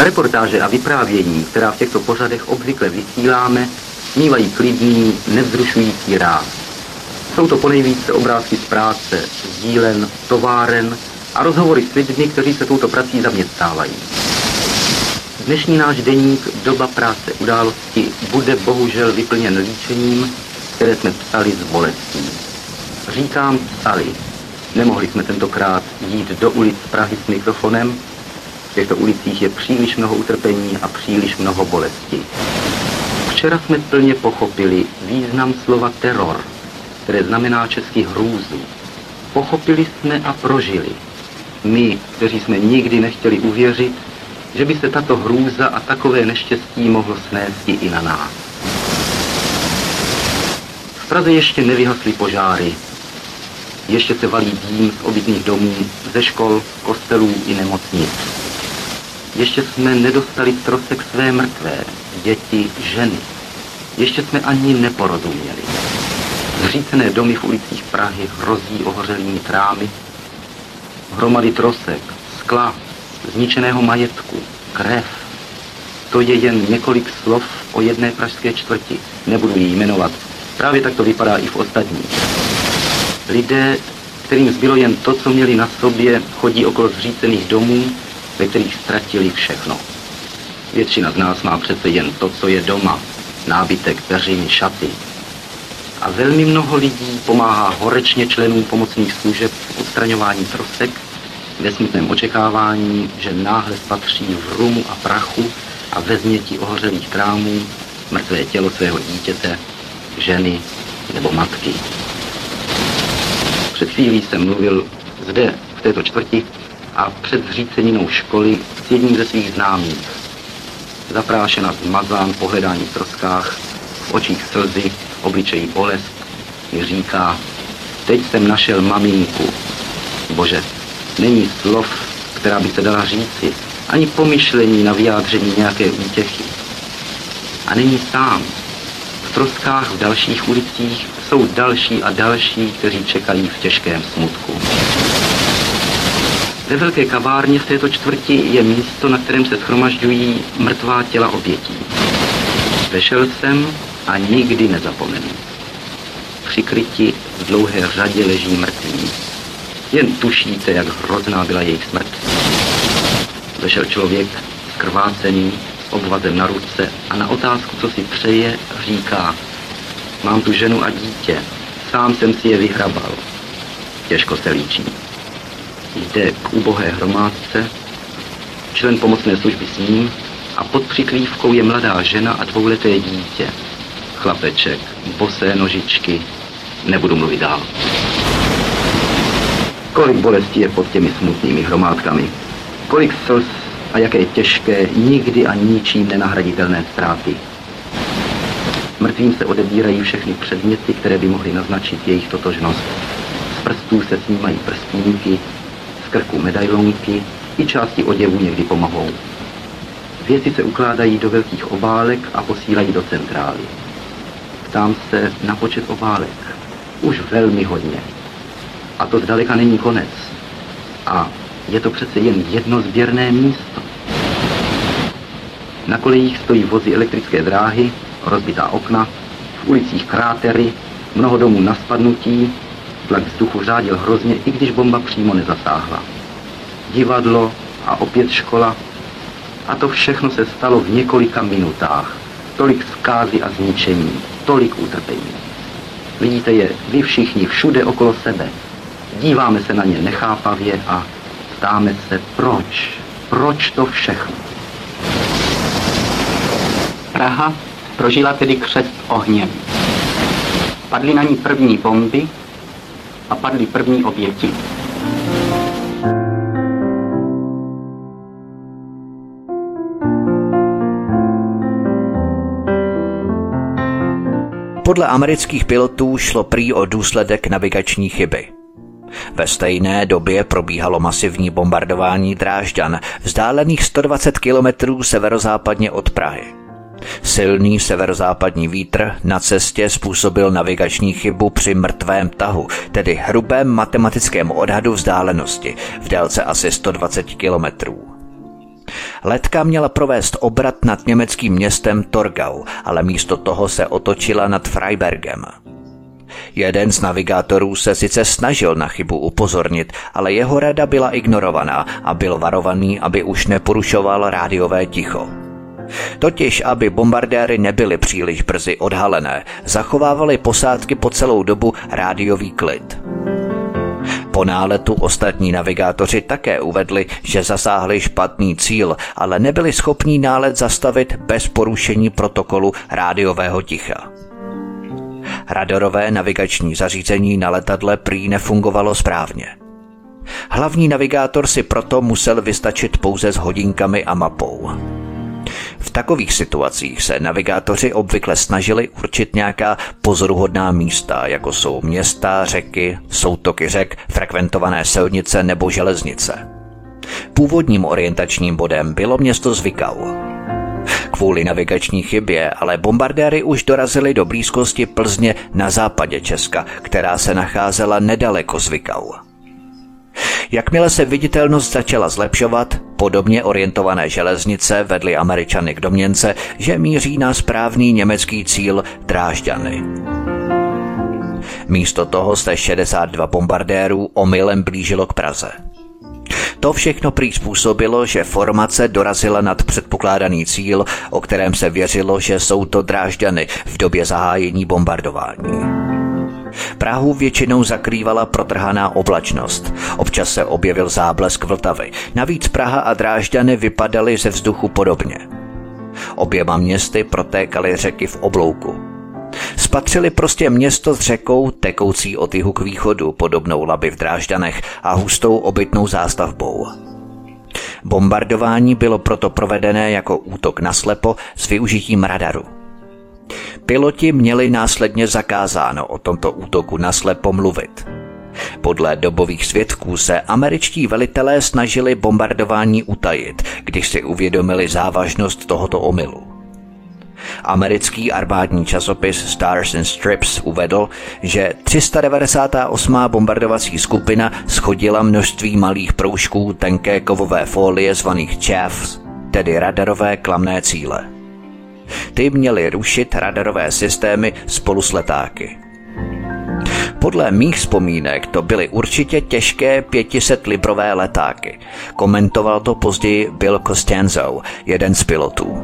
Reportáže a vyprávění, která v těchto pořadech obvykle vysíláme, mývají klidný, nevzrušující ráz. Jsou to ponejvíce obrázky z práce, z dílen, továren a rozhovory s lidmi, kteří se touto prací zaměstnávají. Dnešní náš deník Doba práce události bude bohužel vyplněn líčením, které jsme psali s bolestí. Říkám psali. Nemohli jsme tentokrát jít do ulic Prahy s mikrofonem, těchto ulicích je příliš mnoho utrpení a příliš mnoho bolesti. Včera jsme plně pochopili význam slova teror, které znamená český hrůzu. Pochopili jsme a prožili. My, kteří jsme nikdy nechtěli uvěřit, že by se tato hrůza a takové neštěstí mohlo snést i na nás. V Praze ještě nevyhasly požáry. Ještě se valí dým z obytných domů, ze škol, kostelů i nemocnic. Ještě jsme nedostali trosek své mrtvé, děti, ženy. Ještě jsme ani neporozuměli. Zřícené domy v ulicích Prahy hrozí ohořelými trámy. Hromady trosek, skla, zničeného majetku, krev. To je jen několik slov o jedné pražské čtvrti. Nebudu ji jmenovat. Právě tak to vypadá i v ostatních. Lidé, kterým zbylo jen to, co měli na sobě, chodí okolo zřícených domů, ve kterých ztratili všechno. Většina z nás má přece jen to, co je doma, nábytek, peřiny, šaty. A velmi mnoho lidí pomáhá horečně členům pomocných služeb v odstraňování trosek, ve smutném očekávání, že náhle spatří v rumu a prachu a ve změti ohořelých trámů mrtvé tělo svého dítěte, ženy nebo matky. Před chvílí jsem mluvil zde, v této čtvrti, a před zříceninou školy s jedním ze svých známých. Zaprášena zmazán pohledání v troskách, v očích slzy, v obličeji bolest, mi říká, teď jsem našel maminku. Bože, není slov, která by se dala říci, ani pomyšlení na vyjádření nějaké útěchy. A není sám. V troskách v dalších ulicích jsou další a další, kteří čekají v těžkém smutku. Ve velké kavárně v této čtvrti je místo, na kterém se schromažďují mrtvá těla obětí. Vešel jsem a nikdy nezapomenu. Přikryti v dlouhé řadě leží mrtví. Jen tušíte, jak hrozná byla jejich smrt. Vešel člověk, krvácený, s obvazem na ruce a na otázku, co si přeje, říká, mám tu ženu a dítě, sám jsem si je vyhrabal. Těžko se líčí jde k ubohé hromádce, člen pomocné služby s ním a pod přikrývkou je mladá žena a dvouleté dítě. Chlapeček, bosé nožičky, nebudu mluvit dál. Kolik bolesti je pod těmi smutnými hromádkami. Kolik slz a jaké těžké, nikdy a ničím nenahraditelné ztráty. Mrtvým se odebírají všechny předměty, které by mohly naznačit jejich totožnost. Z prstů se snímají prstínky, krku medailonky i části oděvu někdy pomohou. Věci se ukládají do velkých obálek a posílají do centrály. Ptám se na počet obálek. Už velmi hodně. A to zdaleka není konec. A je to přece jen jedno sběrné místo. Na kolejích stojí vozy elektrické dráhy, rozbitá okna, v ulicích krátery, mnoho domů na spadnutí, tlak vzduchu řádil hrozně, i když bomba přímo nezasáhla. Divadlo a opět škola. A to všechno se stalo v několika minutách. Tolik zkázy a zničení, tolik utrpení. Vidíte je vy všichni všude okolo sebe. Díváme se na ně nechápavě a ptáme se, proč, proč to všechno. Praha prožila tedy křest ohněm. Padly na ní první bomby a padly první oběti. Podle amerických pilotů šlo prý o důsledek navigační chyby. Ve stejné době probíhalo masivní bombardování Drážďan, vzdálených 120 kilometrů severozápadně od Prahy. Silný severozápadní vítr na cestě způsobil navigační chybu při mrtvém tahu, tedy hrubém matematickém odhadu vzdálenosti v délce asi 120 kilometrů. Letka měla provést obrat nad německým městem Torgau, ale místo toho se otočila nad Freibergem. Jeden z navigátorů se sice snažil na chybu upozornit, ale jeho rada byla ignorovaná a byl varovaný, aby už neporušoval rádiové ticho. Totiž, aby bombardéry nebyly příliš brzy odhalené, zachovávali posádky po celou dobu rádiový klid. Po náletu ostatní navigátoři také uvedli, že zasáhli špatný cíl, ale nebyli schopní nálet zastavit bez porušení protokolu rádiového ticha. Radarové navigační zařízení na letadle prý nefungovalo správně. Hlavní navigátor si proto musel vystačit pouze s hodinkami a mapou. V takových situacích se navigátoři obvykle snažili určit nějaká pozoruhodná místa, jako jsou města, řeky, soutoky řek, frekventované silnice nebo železnice. Původním orientačním bodem bylo město Zvikau. Kvůli navigační chybě ale bombardéry už dorazily do blízkosti Plzně na západě Česka, která se nacházela nedaleko Zvikau. Jakmile se viditelnost začala zlepšovat, podobně orientované železnice vedly Američany k domněnce, že míří na správný německý cíl Drážďany. Místo toho se 62 bombardérů omylem blížilo k Praze. To všechno prý způsobilo, že formace dorazila nad předpokládaný cíl, o kterém se věřilo, že jsou to Drážďany v době zahájení bombardování. Prahu většinou zakrývala protrhaná oblačnost. Občas se objevil záblesk Vltavy. Navíc Praha a Drážďany vypadaly ze vzduchu podobně. Oběma městy protékaly řeky v oblouku. Spatřili prostě město s řekou tekoucí od jihu k východu, podobnou laby v Drážďanech a hustou obytnou zástavbou. Bombardování bylo proto provedené jako útok na slepo s využitím radaru. Piloti měli následně zakázáno o tomto útoku naslepo mluvit. Podle dobových svědků se američtí velitelé snažili bombardování utajit, když si uvědomili závažnost tohoto omylu. Americký armádní časopis Stars and Strips uvedl, že 398. bombardovací skupina schodila množství malých proužků tenké kovové folie zvaných chaffs, tedy radarové klamné cíle. Ty měly rušit radarové systémy spolu s letáky. Podle mých vzpomínek to byly určitě těžké 500 librové letáky. Komentoval to později Bill Costanzo, jeden z pilotů.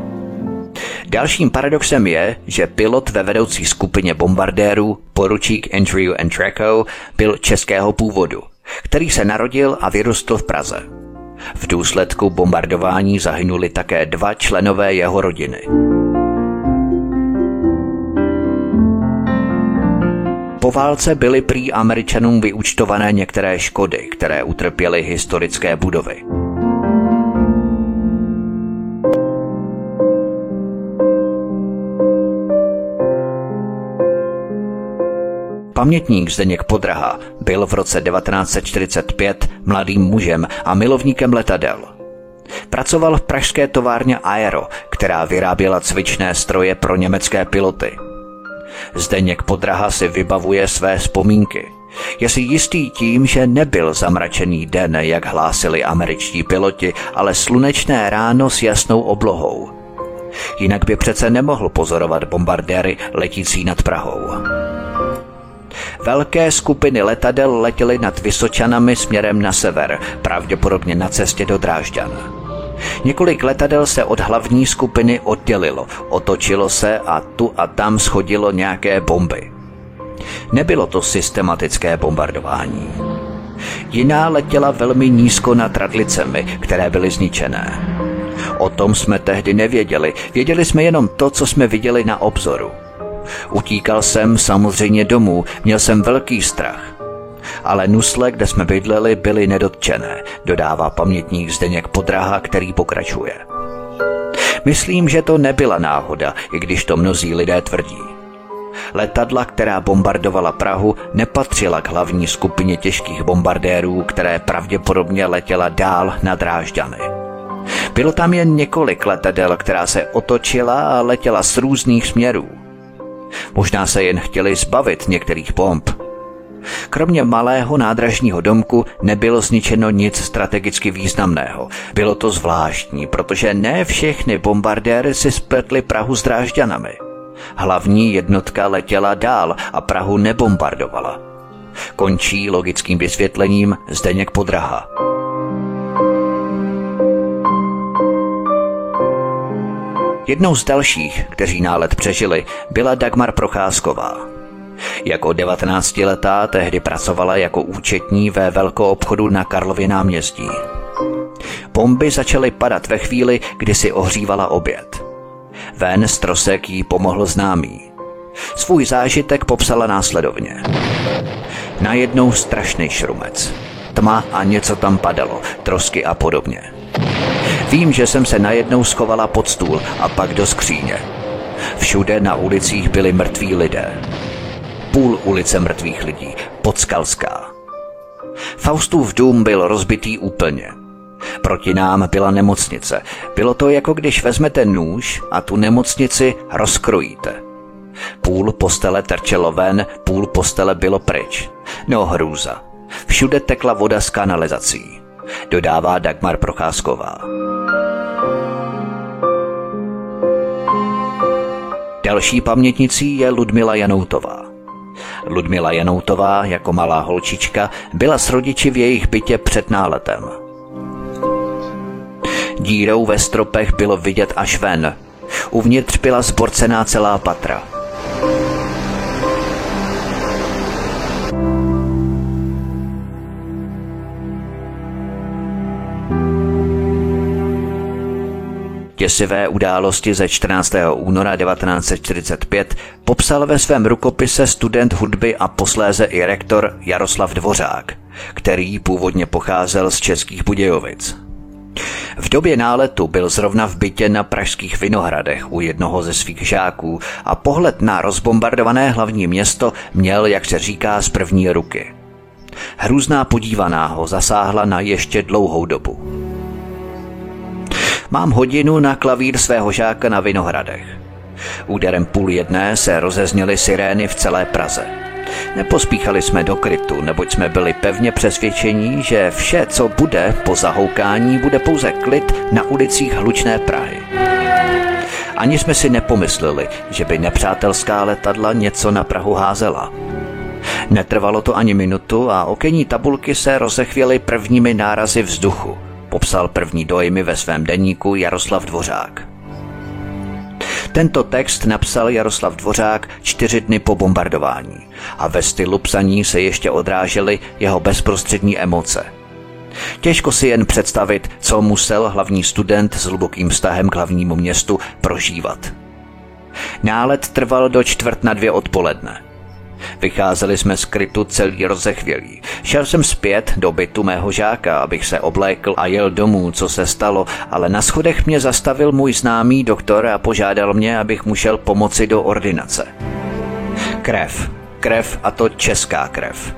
Dalším paradoxem je, že pilot ve vedoucí skupině bombardérů, poručík Andrew Entreco, byl českého původu, který se narodil a vyrostl v Praze. V důsledku bombardování zahynuli také dva členové jeho rodiny. Po válce byly prý Američanům vyúčtované některé škody, které utrpěly historické budovy. Pamětník Zdeněk Podraha byl v roce 1945 mladým mužem a milovníkem letadel. Pracoval v pražské továrně Aero, která vyráběla cvičné stroje pro německé piloty. Zdeněk Podraha si vybavuje své vzpomínky. Je si jistý tím, že nebyl zamračený den, jak hlásili američtí piloti, ale slunečné ráno s jasnou oblohou. Jinak by přece nemohl pozorovat bombardéry letící nad Prahou. Velké skupiny letadel letěly nad Vysočanami směrem na sever, pravděpodobně na cestě do Drážďan. Několik letadel se od hlavní skupiny oddělilo, otočilo se a tu a tam schodilo nějaké bomby. Nebylo to systematické bombardování. Jiná letěla velmi nízko nad radlicemi, které byly zničené. O tom jsme tehdy nevěděli, věděli jsme jenom to, co jsme viděli na obzoru – Utíkal jsem samozřejmě domů, měl jsem velký strach. Ale nusle, kde jsme bydleli, byly nedotčené, dodává pamětník Zdeněk Podraha, který pokračuje. Myslím, že to nebyla náhoda, i když to mnozí lidé tvrdí. Letadla, která bombardovala Prahu, nepatřila k hlavní skupině těžkých bombardérů, které pravděpodobně letěla dál na Drážďany. Bylo tam jen několik letadel, která se otočila a letěla z různých směrů. Možná se jen chtěli zbavit některých bomb. Kromě malého nádražního domku nebylo zničeno nic strategicky významného. Bylo to zvláštní, protože ne všechny bombardéry si spletly Prahu s Drážďanami. Hlavní jednotka letěla dál a Prahu nebombardovala. Končí logickým vysvětlením Zdeněk Podraha. Jednou z dalších, kteří nálet přežili, byla Dagmar Procházková. Jako 19-letá tehdy pracovala jako účetní ve velkou obchodu na Karlově náměstí. Bomby začaly padat ve chvíli, kdy si ohřívala oběd. Ven z trosek jí pomohl známý. Svůj zážitek popsala následovně. Najednou strašný šrumec. Tma a něco tam padalo, trosky a podobně. Vím, že jsem se najednou schovala pod stůl a pak do skříně. Všude na ulicích byli mrtví lidé. Půl ulice mrtvých lidí, podskalská. Faustův dům byl rozbitý úplně. Proti nám byla nemocnice. Bylo to jako když vezmete nůž a tu nemocnici rozkrojíte. Půl postele trčelo ven, půl postele bylo pryč. No hrůza. Všude tekla voda z kanalizací dodává Dagmar Procházková. Další pamětnicí je Ludmila Janoutová. Ludmila Janoutová jako malá holčička byla s rodiči v jejich bytě před náletem. Dírou ve stropech bylo vidět až ven. Uvnitř byla zborcená celá patra – Děsivé události ze 14. února 1945 popsal ve svém rukopise student hudby a posléze i rektor Jaroslav Dvořák, který původně pocházel z Českých Budějovic. V době náletu byl zrovna v bytě na pražských Vinohradech u jednoho ze svých žáků a pohled na rozbombardované hlavní město měl, jak se říká, z první ruky. Hrůzná podívaná ho zasáhla na ještě dlouhou dobu. Mám hodinu na klavír svého žáka na Vinohradech. Úderem půl jedné se rozezněly sirény v celé Praze. Nepospíchali jsme do krytu, neboť jsme byli pevně přesvědčení, že vše, co bude po zahoukání, bude pouze klid na ulicích hlučné Prahy. Ani jsme si nepomysleli, že by nepřátelská letadla něco na Prahu házela. Netrvalo to ani minutu a okenní tabulky se rozechvěly prvními nárazy vzduchu popsal první dojmy ve svém deníku Jaroslav Dvořák. Tento text napsal Jaroslav Dvořák čtyři dny po bombardování a ve stylu psaní se ještě odrážely jeho bezprostřední emoce. Těžko si jen představit, co musel hlavní student s hlubokým vztahem k hlavnímu městu prožívat. Nálet trval do čtvrt na dvě odpoledne. Vycházeli jsme z krytu celý rozechvělý. Šel jsem zpět do bytu mého žáka, abych se oblékl a jel domů, co se stalo, ale na schodech mě zastavil můj známý doktor a požádal mě, abych mu šel pomoci do ordinace. Krev. Krev a to česká krev.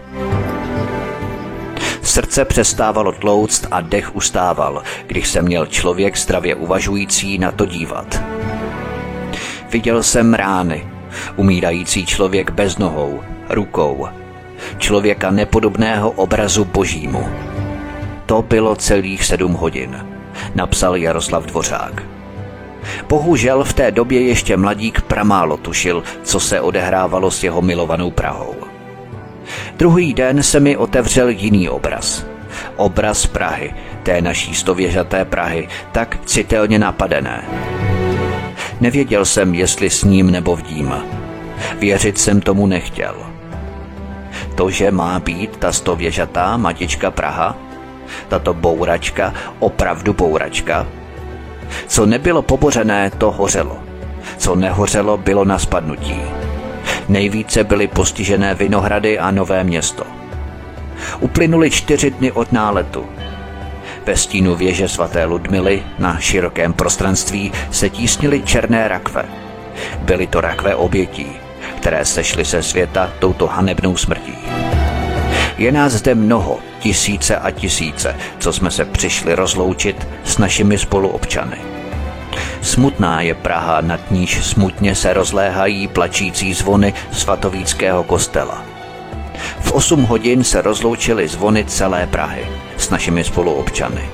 Srdce přestávalo tlouct a dech ustával, když se měl člověk zdravě uvažující na to dívat. Viděl jsem rány, umírající člověk bez nohou, rukou, člověka nepodobného obrazu božímu. To bylo celých sedm hodin, napsal Jaroslav Dvořák. Bohužel v té době ještě mladík pramálo tušil, co se odehrávalo s jeho milovanou Prahou. Druhý den se mi otevřel jiný obraz. Obraz Prahy, té naší stověžaté Prahy, tak citelně napadené. Nevěděl jsem, jestli s ním nebo vdím. Věřit jsem tomu nechtěl. To, že má být ta stověžatá matička Praha, tato bouračka, opravdu bouračka. Co nebylo pobořené, to hořelo. Co nehořelo, bylo na spadnutí. Nejvíce byly postižené Vinohrady a Nové město. Uplynuly čtyři dny od náletu. Ve stínu věže svaté Ludmily na širokém prostranství se tísnily černé rakve. Byly to rakve obětí, které sešly se světa touto hanebnou smrtí. Je nás zde mnoho, tisíce a tisíce, co jsme se přišli rozloučit s našimi spoluobčany. Smutná je Praha, nad níž smutně se rozléhají plačící zvony svatovíckého kostela. V 8 hodin se rozloučily zvony celé Prahy s našimi spoluobčany.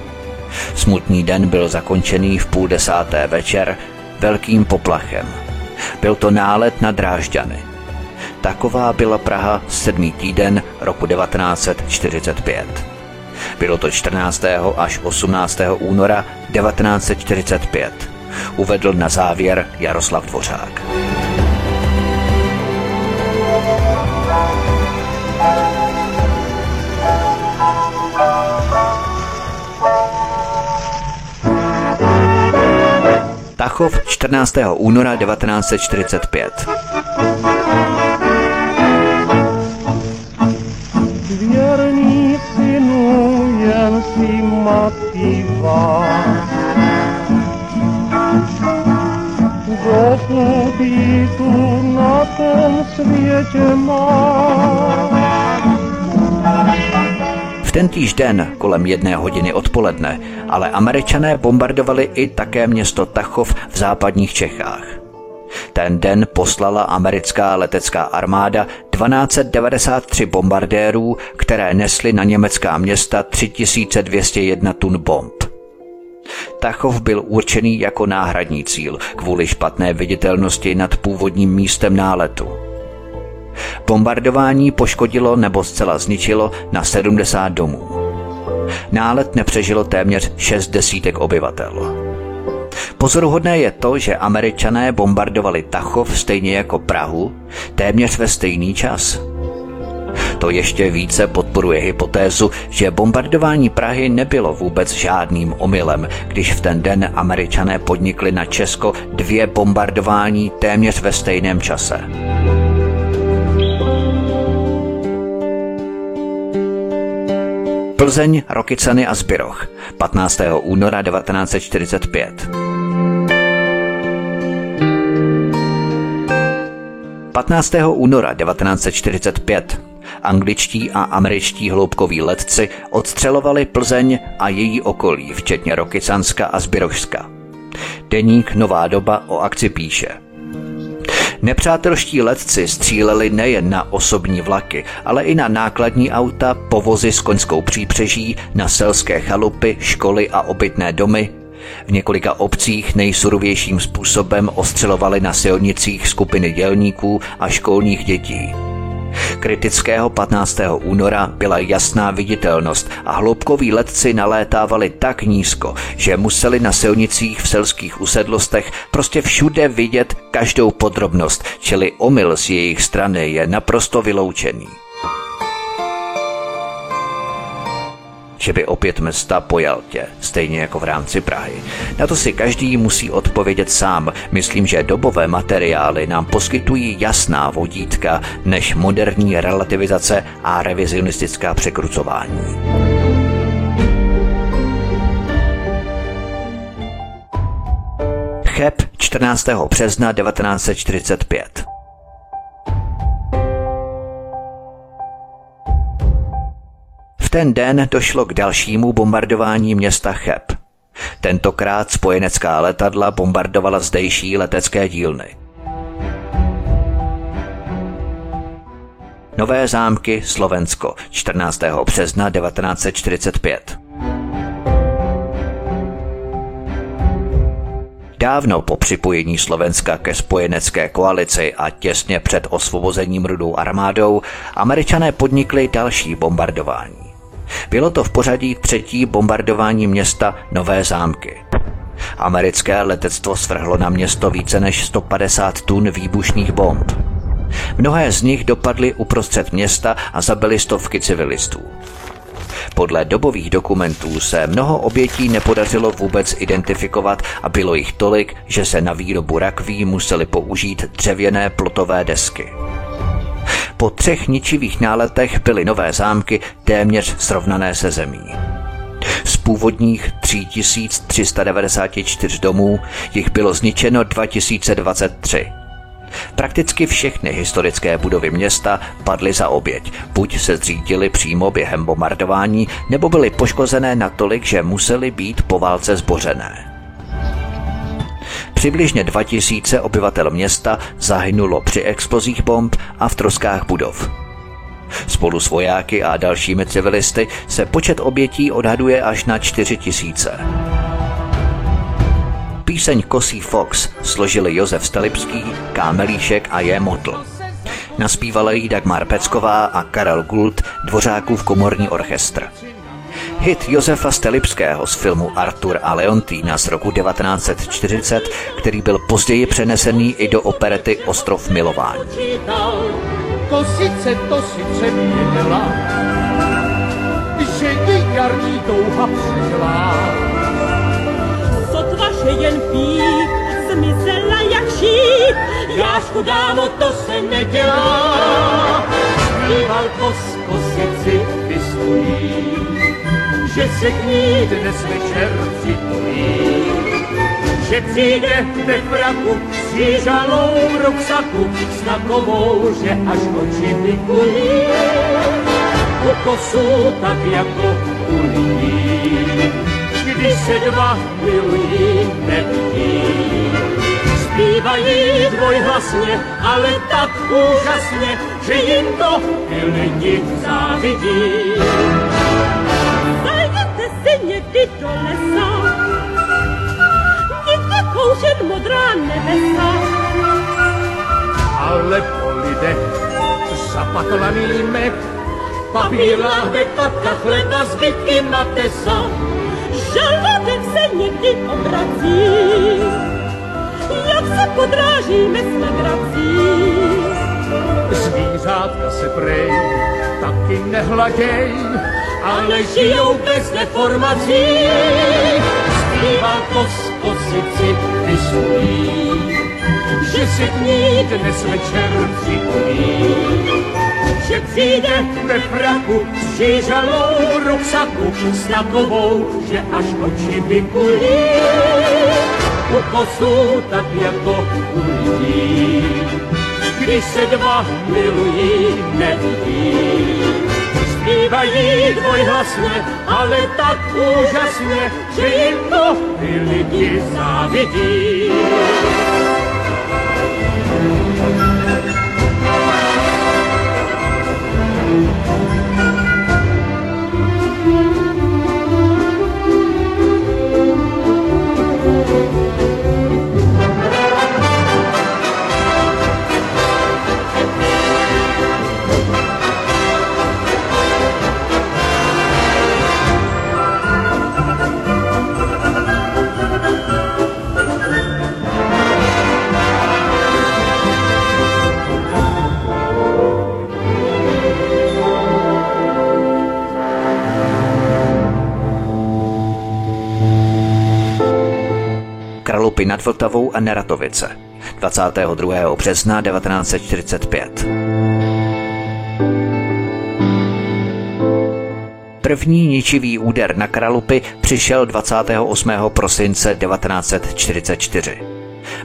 Smutný den byl zakončený v půl desáté večer velkým poplachem. Byl to nálet na Drážďany. Taková byla Praha sedmý týden roku 1945. Bylo to 14. až 18. února 1945 uvedl na závěr Jaroslav Dvořák. Tachov 14. února 1945. Věrný synu, jen si vás. dokud tu na tom světě má. V tentýž den kolem jedné hodiny odpoledne ale američané bombardovali i také město Tachov v západních Čechách. Ten den poslala americká letecká armáda 1293 bombardérů, které nesly na německá města 3201 tun bomb. Tachov byl určený jako náhradní cíl kvůli špatné viditelnosti nad původním místem náletu. Bombardování poškodilo nebo zcela zničilo na 70 domů. Nálet nepřežilo téměř 6 desítek obyvatel. Pozoruhodné je to, že američané bombardovali Tachov stejně jako Prahu téměř ve stejný čas – to ještě více podporuje hypotézu, že bombardování Prahy nebylo vůbec žádným omylem, když v ten den američané podnikli na Česko dvě bombardování téměř ve stejném čase. Plzeň, Rokycany a Zbyroch, 15. února 1945. 15. února 1945 angličtí a američtí hloubkoví letci odstřelovali Plzeň a její okolí, včetně Rokycanska a Zbyrožska. Deník Nová doba o akci píše. Nepřátelští letci stříleli nejen na osobní vlaky, ale i na nákladní auta, povozy s koňskou přípřeží, na selské chalupy, školy a obytné domy, v několika obcích nejsurovějším způsobem ostřelovali na silnicích skupiny dělníků a školních dětí. Kritického 15. února byla jasná viditelnost a hloubkoví letci nalétávali tak nízko, že museli na silnicích v selských usedlostech prostě všude vidět každou podrobnost, čili omyl z jejich strany je naprosto vyloučený. Že by opět města po Jaltě, stejně jako v rámci Prahy. Na to si každý musí odpovědět sám. Myslím, že dobové materiály nám poskytují jasná vodítka než moderní relativizace a revizionistická překrucování. Cheb 14. března 1945 ten den došlo k dalšímu bombardování města Cheb. Tentokrát spojenecká letadla bombardovala zdejší letecké dílny. Nové zámky Slovensko 14. března 1945. Dávno po připojení Slovenska ke spojenecké koalici a těsně před osvobozením rudou armádou američané podnikli další bombardování. Bylo to v pořadí třetí bombardování města Nové zámky. Americké letectvo svrhlo na město více než 150 tun výbušných bomb. Mnohé z nich dopadly uprostřed města a zabili stovky civilistů. Podle dobových dokumentů se mnoho obětí nepodařilo vůbec identifikovat a bylo jich tolik, že se na výrobu rakví museli použít dřevěné plotové desky. Po třech ničivých náletech byly nové zámky téměř srovnané se zemí. Z původních 3394 domů jich bylo zničeno 2023. Prakticky všechny historické budovy města padly za oběť. Buď se zřítily přímo během bombardování, nebo byly poškozené natolik, že musely být po válce zbořené. Přibližně 2000 obyvatel města zahynulo při explozích bomb a v troskách budov. Spolu s vojáky a dalšími civilisty se počet obětí odhaduje až na 4000. Píseň Kosí Fox složili Josef Stalipský, Kámelíšek a J. Motl. Naspívala jí Dagmar Pecková a Karel Gult, Dvořákův komorní orchestr. Hit Josefa Stelipského z filmu Artur a Leontýna z roku 1940, který byl později přenesený i do operety Ostrov milování. Kosice to si přeměnila, že jí jarní touha přežila. Sotva, že jen pít, zmizela jak šít, Jášku dámo, to se nedělá. Zpíval kos kosici vystojí že se k ní dnes večer připojí. Že přijde ve fraku s žalou ruksaku s takovou, že až oči vykulí. U kosu tak jako u lidí, když se dva milují, nevidí. Zpívají dvojhlasně, ale tak úžasně, že jim to ty lidi závidí někdy do lesa. Někde kouřen modrá nebesa. Ale po lidech zapatlaný mek, papír, láhve, patka, chleba, zbytky matesa. Žaludek se někdy obrací, jak se podrážíme s legrací. Zvířátka se prej taky nehladěj, ale žijou bez deformací. Zpívá to z pozici vysují, že se k ní dnes večer připojí. Že přijde ve fraku s žížalou ruksaku s takovou, že až oči vykulí. U kosu tak jako u lidí, když se dva milují, nevidí zpívají dvojhlasně, ale tak úžasně, že jim to ty lidi závidí. Kralupy nad Vltavou a Neratovice 22. března 1945. První ničivý úder na Kralupy přišel 28. prosince 1944.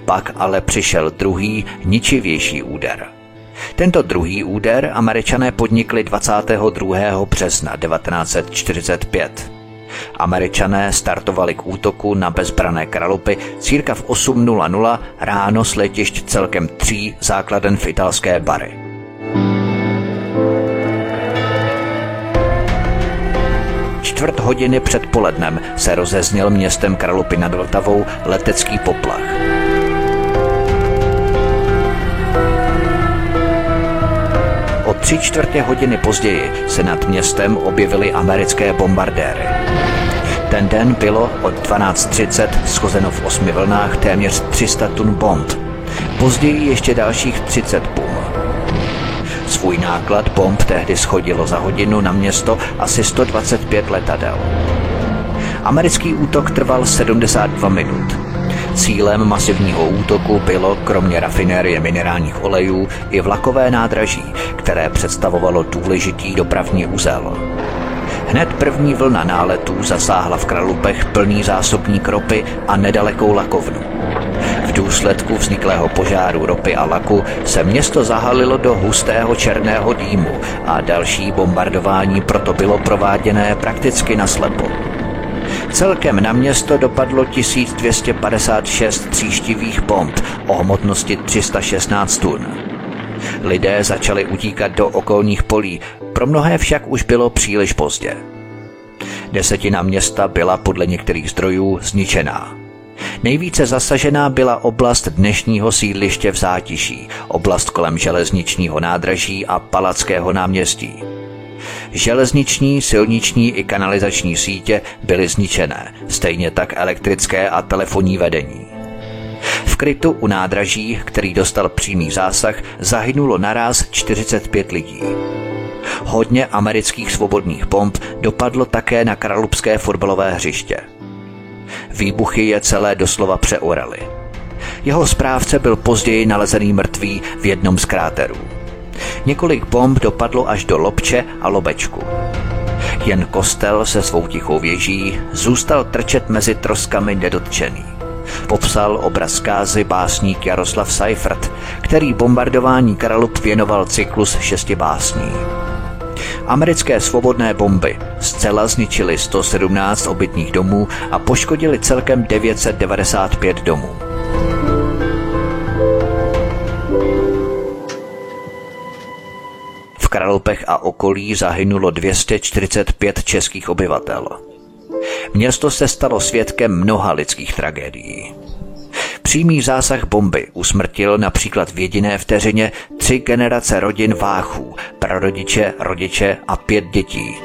Pak ale přišel druhý, ničivější úder. Tento druhý úder američané podnikli 22. března 1945. Američané startovali k útoku na bezbrané kralupy círka v 8.00 ráno s letišť celkem tří základen v italské Bary. Čtvrt hodiny před polednem se rozezněl městem Kralupy nad Vltavou letecký poplach. Tři čtvrtě hodiny později se nad městem objevily americké bombardéry. Ten den bylo od 12.30 schozeno v osmi vlnách téměř 300 tun bomb. Později ještě dalších 30 bum. Svůj náklad bomb tehdy schodilo za hodinu na město asi 125 letadel. Americký útok trval 72 minut. Cílem masivního útoku bylo kromě rafinérie minerálních olejů i vlakové nádraží, které představovalo důležitý dopravní úzel. Hned první vlna náletů zasáhla v Kralupech plný zásobník ropy a nedalekou lakovnu. V důsledku vzniklého požáru ropy a laku se město zahalilo do hustého černého dýmu a další bombardování proto bylo prováděné prakticky naslepo. Celkem na město dopadlo 1256 tříštivých bomb o hmotnosti 316 tun. Lidé začali utíkat do okolních polí, pro mnohé však už bylo příliš pozdě. Desetina města byla podle některých zdrojů zničená. Nejvíce zasažená byla oblast dnešního sídliště v Zátiší, oblast kolem železničního nádraží a Palackého náměstí. Železniční, silniční i kanalizační sítě byly zničené, stejně tak elektrické a telefonní vedení. V krytu u nádraží, který dostal přímý zásah, zahynulo naraz 45 lidí. Hodně amerických svobodných bomb dopadlo také na kralupské fotbalové hřiště. Výbuchy je celé doslova přeoraly. Jeho správce byl později nalezený mrtvý v jednom z kráterů. Několik bomb dopadlo až do Lobče a Lobečku. Jen kostel se svou tichou věží zůstal trčet mezi troskami nedotčený. Popsal obraz zkázy básník Jaroslav Seifert, který bombardování Kralup věnoval cyklus šesti básní. Americké svobodné bomby zcela zničily 117 obytných domů a poškodili celkem 995 domů. V Kralupech a okolí zahynulo 245 českých obyvatel. Město se stalo svědkem mnoha lidských tragédií. Přímý zásah bomby usmrtil například v jediné vteřině tři generace rodin Váchů, prarodiče, rodiče a pět dětí.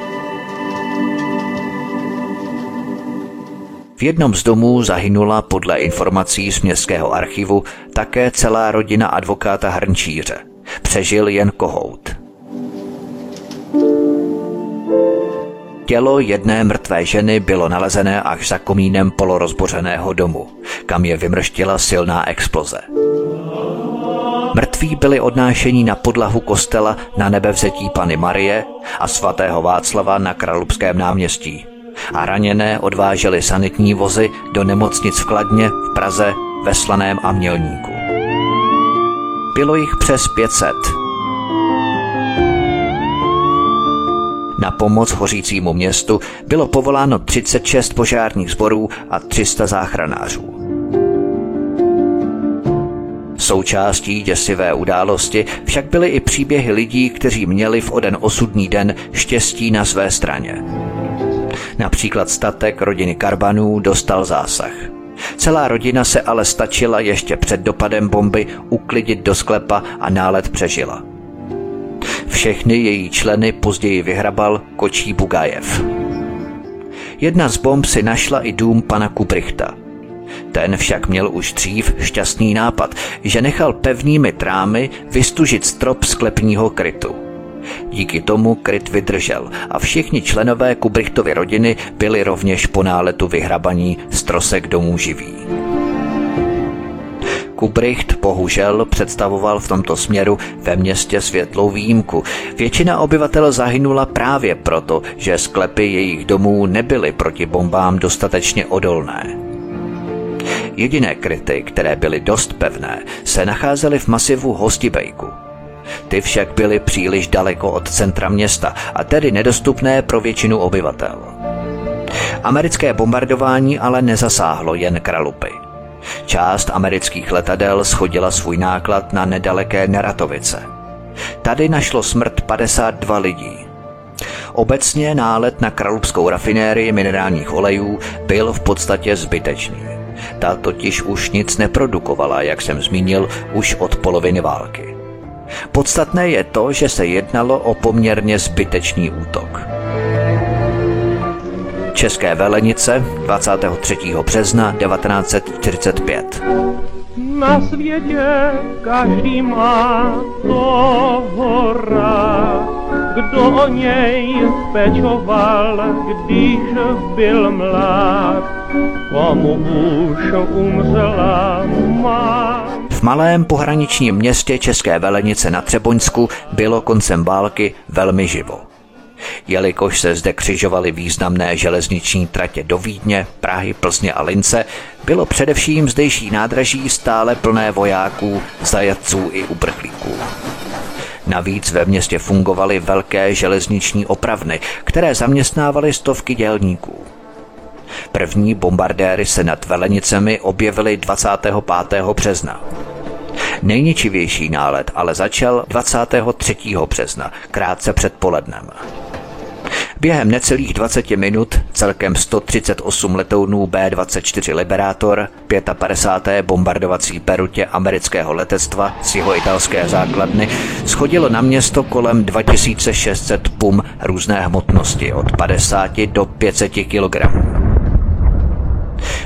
V jednom z domů zahynula podle informací z městského archivu také celá rodina advokáta Hrnčíře. Přežil jen kohout. Tělo jedné mrtvé ženy bylo nalezené až za komínem polorozbořeného domu, kam je vymrštila silná exploze. Mrtví byli odnášení na podlahu kostela na nebevzetí Pany Marie a svatého Václava na Kralupském náměstí. A raněné odváželi sanitní vozy do nemocnic v Kladně, v Praze, ve Slaném a Mělníku. Bylo jich přes 500 Na pomoc hořícímu městu bylo povoláno 36 požárních sborů a 300 záchranářů. Součástí děsivé události však byly i příběhy lidí, kteří měli v oden osudný den štěstí na své straně. Například statek rodiny Karbanů dostal zásah. Celá rodina se ale stačila ještě před dopadem bomby uklidit do sklepa a nálet přežila. Všechny její členy později vyhrabal Kočí Bugajev. Jedna z bomb si našla i dům pana Kubrichta. Ten však měl už dřív šťastný nápad, že nechal pevnými trámy vystužit strop sklepního krytu. Díky tomu kryt vydržel a všichni členové Kubrichtovy rodiny byli rovněž po náletu vyhrabaní z trosek domů živí. Kubricht bohužel představoval v tomto směru ve městě světlou výjimku. Většina obyvatel zahynula právě proto, že sklepy jejich domů nebyly proti bombám dostatečně odolné. Jediné kryty, které byly dost pevné, se nacházely v masivu Hostibejku. Ty však byly příliš daleko od centra města a tedy nedostupné pro většinu obyvatel. Americké bombardování ale nezasáhlo jen Kralupy. Část amerických letadel schodila svůj náklad na nedaleké Neratovice. Tady našlo smrt 52 lidí. Obecně nálet na kralupskou rafinérii minerálních olejů byl v podstatě zbytečný. Ta totiž už nic neprodukovala, jak jsem zmínil, už od poloviny války. Podstatné je to, že se jednalo o poměrně zbytečný útok. České velenice 23. března 1945. Na světě každý má toho kdo o něj pečoval, když byl mlád, komu už umřela má. V malém pohraničním městě České Velenice na Třeboňsku bylo koncem války velmi živo. Jelikož se zde křižovaly významné železniční tratě do Vídně, Prahy, Plzně a Lince, bylo především zdejší nádraží stále plné vojáků, zajatců i uprchlíků. Navíc ve městě fungovaly velké železniční opravny, které zaměstnávaly stovky dělníků. První bombardéry se nad Velenicemi objevily 25. března. Nejničivější nálet ale začal 23. března, krátce před polednem. Během necelých 20 minut celkem 138 letounů B-24 Liberator, 55. bombardovací perutě amerického letectva z jeho italské základny schodilo na město kolem 2600 pum různé hmotnosti od 50 do 500 kg.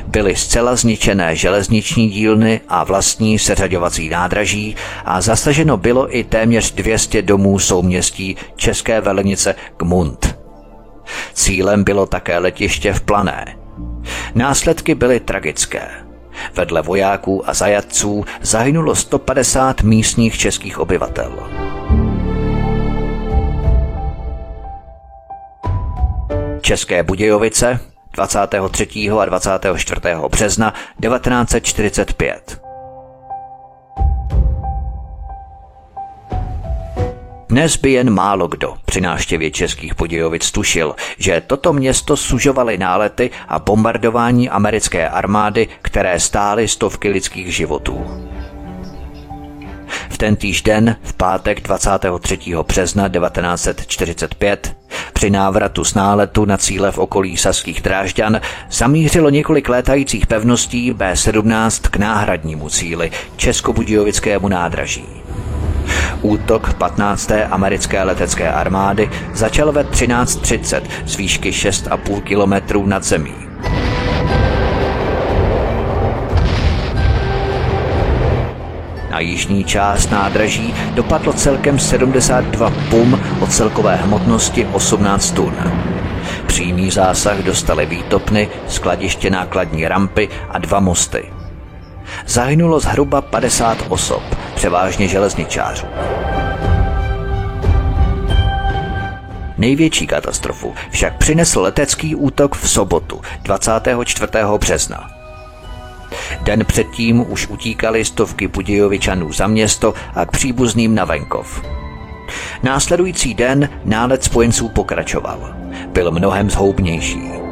Byly zcela zničené železniční dílny a vlastní seřaďovací nádraží a zasaženo bylo i téměř 200 domů souměstí České velenice Gmund. Cílem bylo také letiště v Plané. Následky byly tragické. Vedle vojáků a zajatců zahynulo 150 místních českých obyvatel. České Budějovice 23. a 24. března 1945. Dnes by jen málo kdo při návštěvě českých Budějovic tušil, že toto město sužovaly nálety a bombardování americké armády, které stály stovky lidských životů. V ten den, v pátek 23. března 1945, při návratu z náletu na cíle v okolí Saských Drážďan zamířilo několik létajících pevností B-17 k náhradnímu cíli Českobudějovickému nádraží. Útok 15. americké letecké armády začal ve 13.30 z výšky 6,5 kilometrů nad zemí. Na jižní část nádraží dopadlo celkem 72 pum o celkové hmotnosti 18 tun. Přímý zásah dostaly výtopny, skladiště nákladní rampy a dva mosty. Zahynulo zhruba 50 osob, převážně železničářů. Největší katastrofu však přinesl letecký útok v sobotu 24. března. Den předtím už utíkali stovky Budějovičanů za město a k příbuzným na venkov. Následující den nálet spojenců pokračoval. Byl mnohem zhoubnější.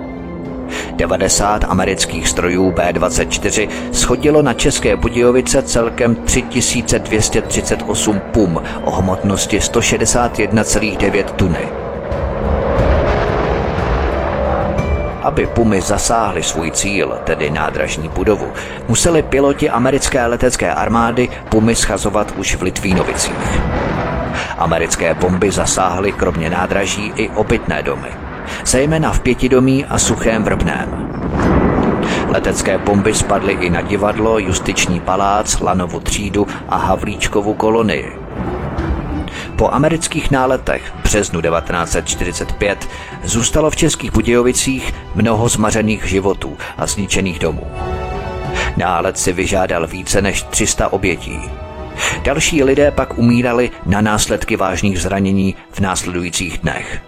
90 amerických strojů B-24 schodilo na České Budějovice celkem 3238 pum o hmotnosti 161,9 tuny. Aby pumy zasáhly svůj cíl, tedy nádražní budovu, museli piloti americké letecké armády pumy schazovat už v Litvínovicích. Americké bomby zasáhly kromě nádraží i obytné domy, zejména v Pětidomí a Suchém Vrbném. Letecké bomby spadly i na divadlo, justiční palác, Lanovu třídu a Havlíčkovu kolonii. Po amerických náletech v březnu 1945 zůstalo v Českých Budějovicích mnoho zmařených životů a zničených domů. Nálet si vyžádal více než 300 obětí. Další lidé pak umírali na následky vážných zranění v následujících dnech.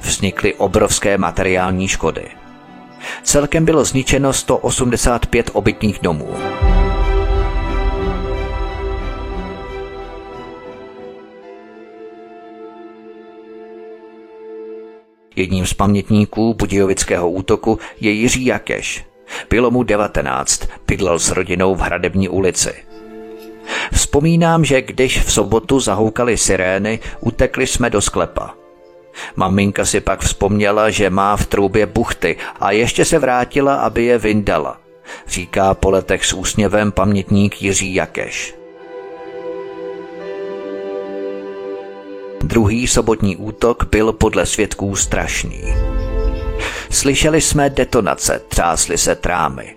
Vznikly obrovské materiální škody. Celkem bylo zničeno 185 obytných domů. Jedním z pamětníků Budějovického útoku je Jiří Jakeš. Bylo mu 19, bydlel s rodinou v Hradební ulici. Vzpomínám, že když v sobotu zahoukali sirény, utekli jsme do sklepa. Maminka si pak vzpomněla, že má v troubě buchty a ještě se vrátila, aby je vyndala, říká po letech s úsměvem pamětník Jiří Jakeš. Druhý sobotní útok byl podle svědků strašný. Slyšeli jsme detonace, třásly se trámy.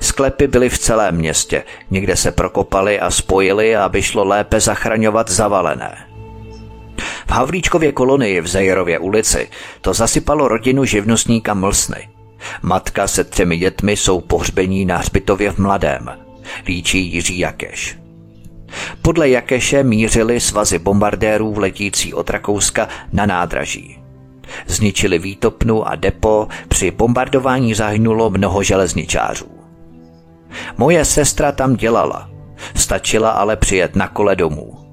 Sklepy byly v celém městě, někde se prokopali a spojili, aby šlo lépe zachraňovat zavalené. V Havlíčkově kolonii v Zejerově ulici to zasypalo rodinu živnostníka Mlsny. Matka se třemi dětmi jsou pohřbení na hřbitově v Mladém, líčí Jiří Jakeš. Podle Jakeše mířili svazy bombardérů letící od Rakouska na nádraží. Zničili výtopnu a depo, při bombardování zahynulo mnoho železničářů. Moje sestra tam dělala, stačila ale přijet na kole domů.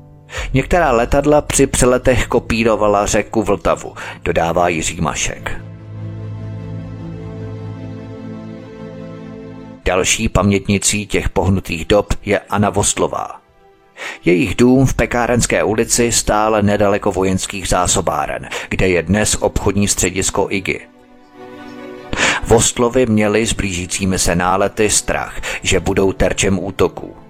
Některá letadla při přeletech kopírovala řeku Vltavu, dodává Jiří Mašek. Další pamětnicí těch pohnutých dob je Anna Vostlová. Jejich dům v Pekárenské ulici stál nedaleko vojenských zásobáren, kde je dnes obchodní středisko IGY. Vostlovy měli s blížícími se nálety strach, že budou terčem útoků.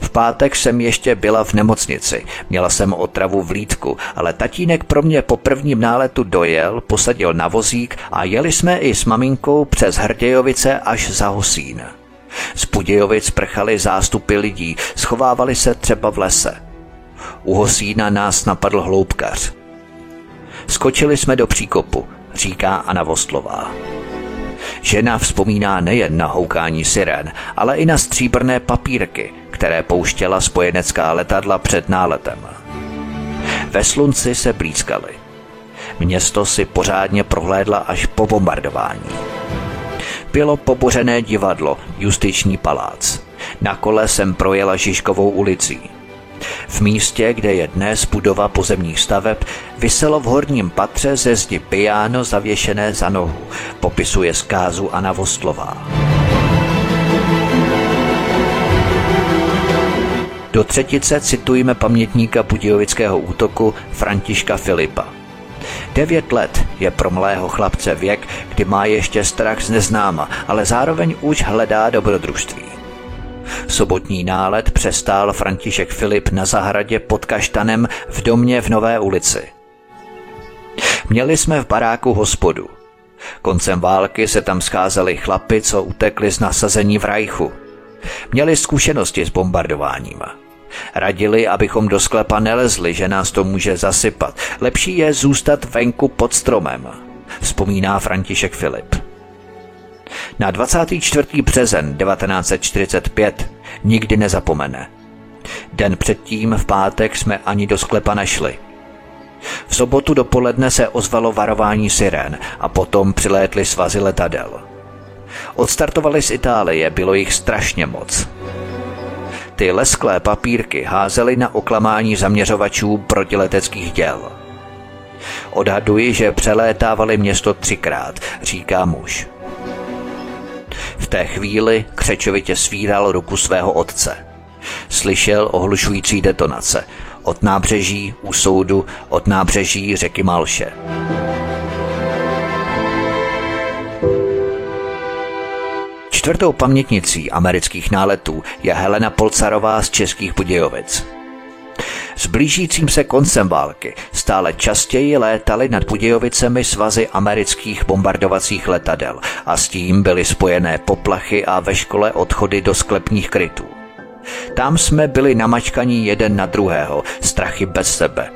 V pátek jsem ještě byla v nemocnici, měla jsem otravu v lítku, ale tatínek pro mě po prvním náletu dojel, posadil na vozík a jeli jsme i s maminkou přes Hrdějovice až za Hosín. Z Budějovic prchali zástupy lidí, schovávali se třeba v lese. U Hosína nás napadl hloubkař. Skočili jsme do příkopu, říká Anna Vostlová. Žena vzpomíná nejen na houkání sirén, ale i na stříbrné papírky, které pouštěla spojenecká letadla před náletem. Ve slunci se blízkali. Město si pořádně prohlédla až po bombardování. Bylo pobořené divadlo, justiční palác. Na kole jsem projela Žižkovou ulicí. V místě, kde je dnes budova pozemních staveb, vyselo v horním patře ze zdi piano zavěšené za nohu, popisuje zkázu Anna Vostlová. Do třetice citujeme pamětníka Budějovického útoku Františka Filipa. Devět let je pro mlého chlapce věk, kdy má ještě strach z neznáma, ale zároveň už hledá dobrodružství. Sobotní nálet přestál František Filip na zahradě pod kaštanem v domě v Nové ulici. Měli jsme v baráku hospodu. Koncem války se tam scházeli chlapi, co utekli z nasazení v Rajchu. Měli zkušenosti s bombardováním. Radili, abychom do sklepa nelezli, že nás to může zasypat. Lepší je zůstat venku pod stromem, vzpomíná František Filip. Na 24. březen 1945 nikdy nezapomene. Den předtím v pátek jsme ani do sklepa nešli. V sobotu dopoledne se ozvalo varování sirén a potom přilétly svazy letadel. Odstartovali z Itálie, bylo jich strašně moc. Ty lesklé papírky házely na oklamání zaměřovačů protileteckých děl. Odhaduji, že přelétávali město třikrát, říká muž. V té chvíli křečovitě svíral ruku svého otce. Slyšel ohlušující detonace. Od nábřeží, u soudu, od nábřeží řeky Malše. Čtvrtou pamětnicí amerických náletů je Helena Polcarová z Českých Budějovic. S blížícím se koncem války stále častěji létaly nad Budějovicemi svazy amerických bombardovacích letadel a s tím byly spojené poplachy a ve škole odchody do sklepních krytů. Tam jsme byli namačkaní jeden na druhého, strachy bez sebe.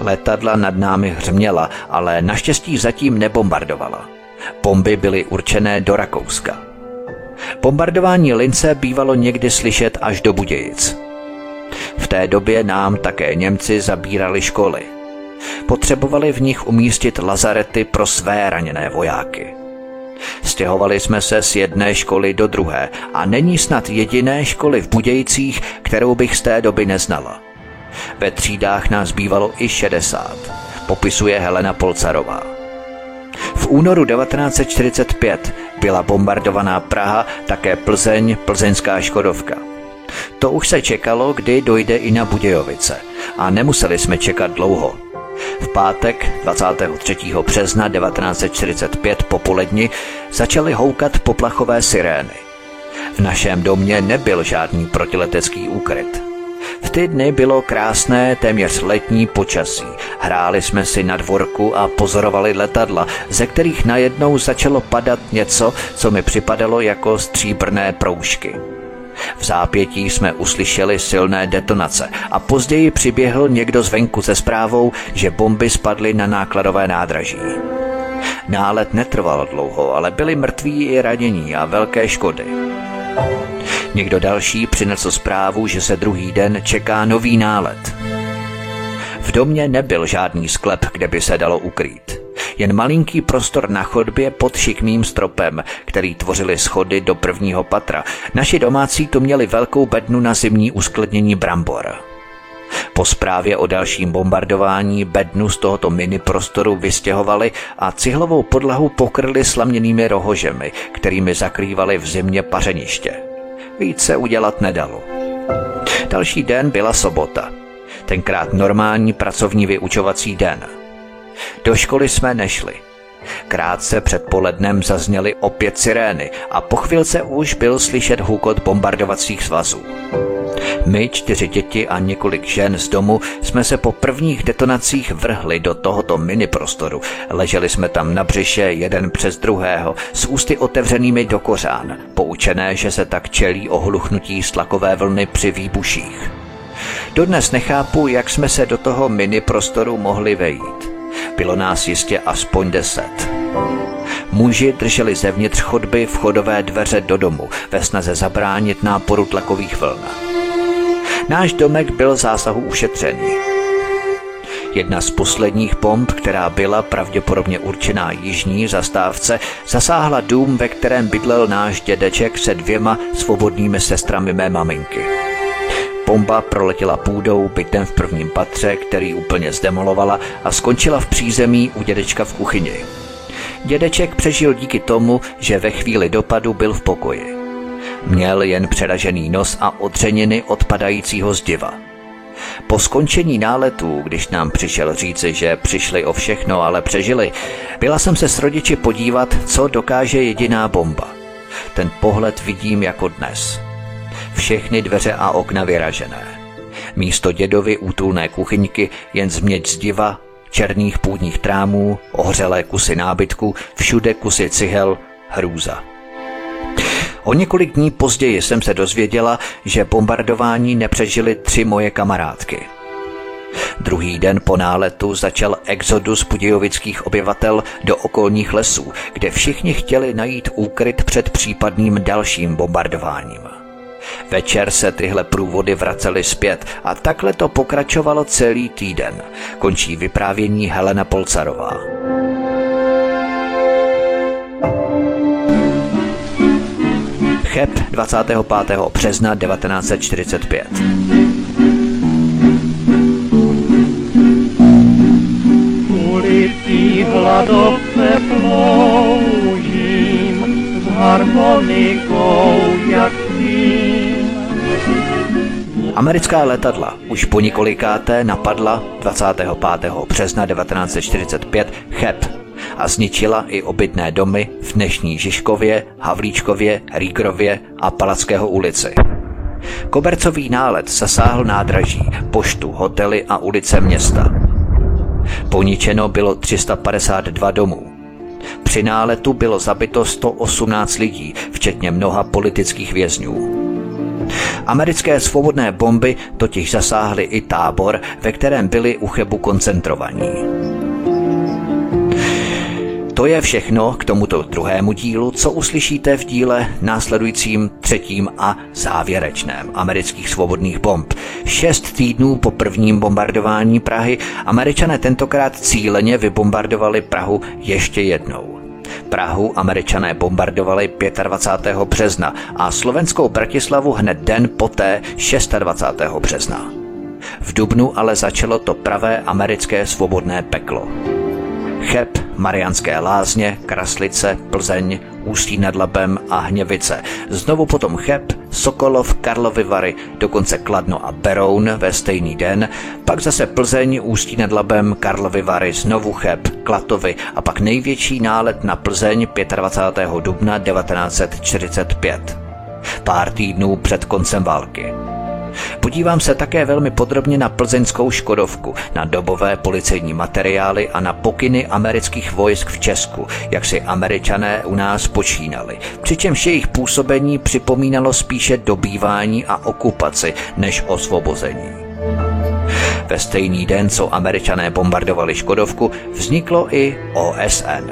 Letadla nad námi hřměla, ale naštěstí zatím nebombardovala. Bomby byly určené do Rakouska. Bombardování Lince bývalo někdy slyšet až do Budějic. V té době nám také Němci zabírali školy. Potřebovali v nich umístit lazarety pro své raněné vojáky. Stěhovali jsme se z jedné školy do druhé a není snad jediné školy v Budějcích, kterou bych z té doby neznala. Ve třídách nás bývalo i 60, popisuje Helena Polcarová. V únoru 1945 byla bombardovaná Praha, také Plzeň, plzeňská Škodovka. To už se čekalo, kdy dojde i na Budějovice a nemuseli jsme čekat dlouho. V pátek 23. března 1945 popoledni začaly houkat poplachové sirény. V našem domě nebyl žádný protiletecký úkryt. V ty dny bylo krásné, téměř letní počasí. Hráli jsme si na dvorku a pozorovali letadla, ze kterých najednou začalo padat něco, co mi připadalo jako stříbrné proužky. V zápětí jsme uslyšeli silné detonace a později přiběhl někdo zvenku se zprávou, že bomby spadly na nákladové nádraží. Nálet netrval dlouho, ale byli mrtví i ranění a velké škody. Někdo další přinesl zprávu, že se druhý den čeká nový nálet. V domě nebyl žádný sklep, kde by se dalo ukrýt. Jen malinký prostor na chodbě pod šikmým stropem, který tvořili schody do prvního patra. Naši domácí tu měli velkou bednu na zimní uskladnění brambor. Po zprávě o dalším bombardování bednu z tohoto mini prostoru vystěhovali a cihlovou podlahu pokryli slaměnými rohožemi, kterými zakrývali v zimě pařeniště. Více udělat nedalo. Další den byla sobota. Tenkrát normální pracovní vyučovací den. Do školy jsme nešli. Krátce před polednem zazněly opět sirény a po chvilce už byl slyšet hukot bombardovacích svazů. My, čtyři děti a několik žen z domu, jsme se po prvních detonacích vrhli do tohoto mini prostoru. Leželi jsme tam na břiše jeden přes druhého, s ústy otevřenými do kořán, poučené, že se tak čelí ohluchnutí stlakové vlny při výbuších. Dodnes nechápu, jak jsme se do toho mini prostoru mohli vejít. Bylo nás jistě aspoň deset. Muži drželi zevnitř chodby vchodové dveře do domu ve snaze zabránit náporu tlakových vln. Náš domek byl zásahu ušetřený. Jedna z posledních bomb, která byla pravděpodobně určená jižní zastávce, zasáhla dům, ve kterém bydlel náš dědeček se dvěma svobodnými sestrami mé maminky. Bomba proletěla půdou bytem v prvním patře, který úplně zdemolovala a skončila v přízemí u dědečka v kuchyni. Dědeček přežil díky tomu, že ve chvíli dopadu byl v pokoji. Měl jen přeražený nos a odřeniny odpadajícího zdiva. Po skončení náletu, když nám přišel říci, že přišli o všechno, ale přežili, byla jsem se s rodiči podívat, co dokáže jediná bomba. Ten pohled vidím jako dnes. Všechny dveře a okna vyražené. Místo dědovy útulné kuchyňky jen změť zdiva, černých půdních trámů, ohřelé kusy nábytku, všude kusy cihel, hrůza. O několik dní později jsem se dozvěděla, že bombardování nepřežili tři moje kamarádky. Druhý den po náletu začal exodus budějovických obyvatel do okolních lesů, kde všichni chtěli najít úkryt před případným dalším bombardováním. Večer se tyhle průvody vracely zpět a takhle to pokračovalo celý týden. Končí vyprávění Helena Polcarová. Cheb 25. března 1945. Ulicí ploužím s harmonikou jak tým. Americká letadla už po několikáté napadla 25. března 1945 Cheb a zničila i obytné domy v dnešní Žižkově, Havlíčkově, Rígrově a Palackého ulici. Kobercový nálet zasáhl nádraží, poštu, hotely a ulice města. Poničeno bylo 352 domů. Při náletu bylo zabito 118 lidí, včetně mnoha politických vězňů. Americké svobodné bomby totiž zasáhly i tábor, ve kterém byli u Chebu koncentrovaní. To je všechno k tomuto druhému dílu, co uslyšíte v díle následujícím třetím a závěrečném amerických svobodných bomb. Šest týdnů po prvním bombardování Prahy američané tentokrát cíleně vybombardovali Prahu ještě jednou. Prahu američané bombardovali 25. března a slovenskou Bratislavu hned den poté 26. března. V Dubnu ale začalo to pravé americké svobodné peklo. Cheb, Marianské lázně, Kraslice, Plzeň, Ústí nad Labem a Hněvice. Znovu potom Cheb, Sokolov, Karlovy Vary, dokonce Kladno a Beroun ve stejný den, pak zase Plzeň, Ústí nad Labem, Karlovy Vary, znovu Cheb, Klatovy a pak největší nálet na Plzeň 25. dubna 1945. Pár týdnů před koncem války. Podívám se také velmi podrobně na plzeňskou Škodovku, na dobové policejní materiály a na pokyny amerických vojsk v Česku, jak si američané u nás počínali. Přičemž jejich působení připomínalo spíše dobývání a okupaci než osvobození. Ve stejný den, co američané bombardovali Škodovku, vzniklo i OSN.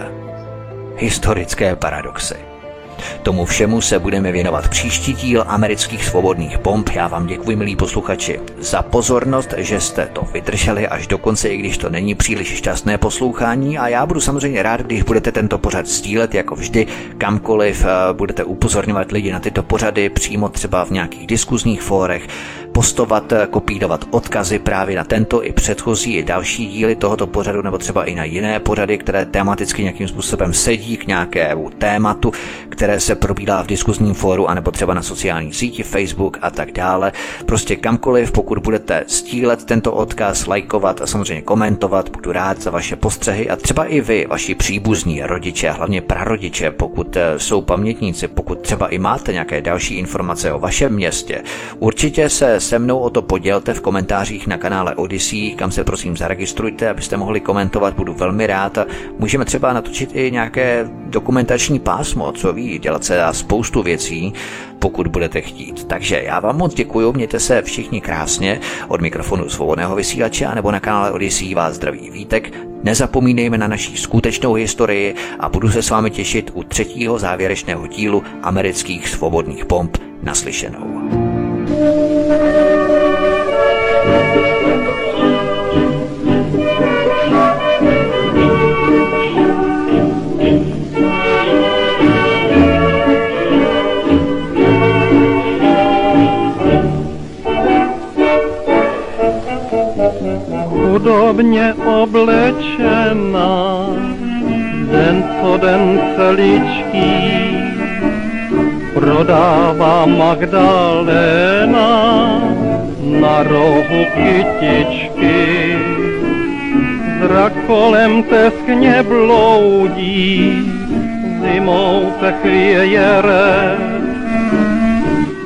Historické paradoxy. Tomu všemu se budeme věnovat příští díl amerických svobodných bomb. Já vám děkuji, milí posluchači, za pozornost, že jste to vydrželi až do konce, i když to není příliš šťastné poslouchání. A já budu samozřejmě rád, když budete tento pořad sdílet, jako vždy, kamkoliv eh, budete upozorňovat lidi na tyto pořady, přímo třeba v nějakých diskuzních fórech, postovat, eh, kopírovat odkazy právě na tento i předchozí i další díly tohoto pořadu, nebo třeba i na jiné pořady, které tematicky nějakým způsobem sedí k nějakému tématu, které se probídá v diskuzním fóru, anebo třeba na sociální síti, Facebook a tak dále. Prostě kamkoliv, pokud budete stílet tento odkaz, lajkovat a samozřejmě komentovat, budu rád za vaše postřehy a třeba i vy, vaši příbuzní, rodiče, hlavně prarodiče, pokud eh, jsou pamětníci, pokud třeba i máte nějaké další informace o vašem městě, určitě se se mnou o to podělte v komentářích na kanále Odyssey, kam se prosím zaregistrujte, abyste mohli komentovat, budu velmi rád a můžeme třeba natočit i nějaké dokumentační pásmo, co ví, dělat se dá spoustu věcí, pokud budete chtít. Takže já vám moc děkuji, mějte se všichni krásně od mikrofonu svobodného vysílače nebo na kanále Odyssey vás zdraví Vítek. Nezapomínejme na naší skutečnou historii a budu se s vámi těšit u třetího závěrečného dílu amerických svobodných bomb naslyšenou. Chudobně oblečená, den co den celičký, prodává Magdalena na rohu kytičky. Zrak kolem teskně bloudí, zimou se chvěje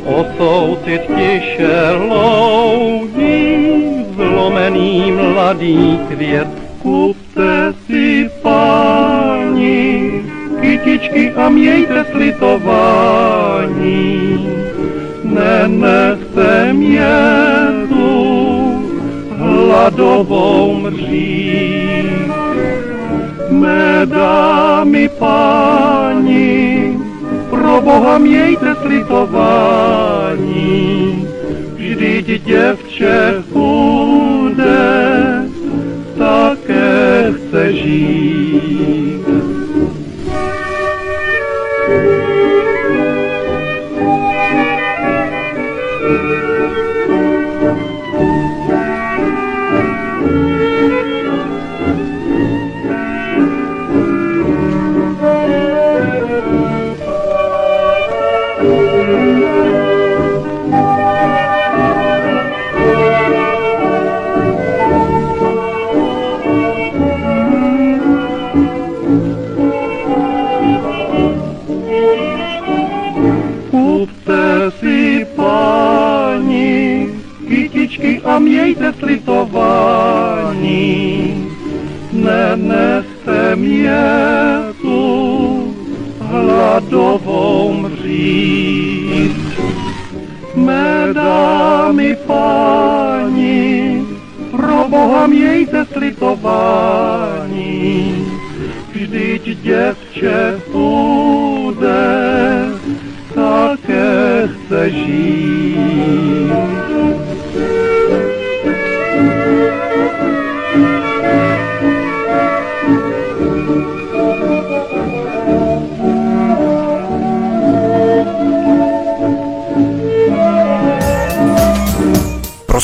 o soucit tiše loudí, zlomený mladý květ, kupte si páni, kytičky a mějte slitování. Nenechte mě tu hladovou mří. Mé dámy páni, pro Boha mějte slitování. Vždyť děvče chudé také mě tu hladovou mříž. Mé dámy páni, pro Boha mějte slitování. vždyť děvče chudé také chce žít.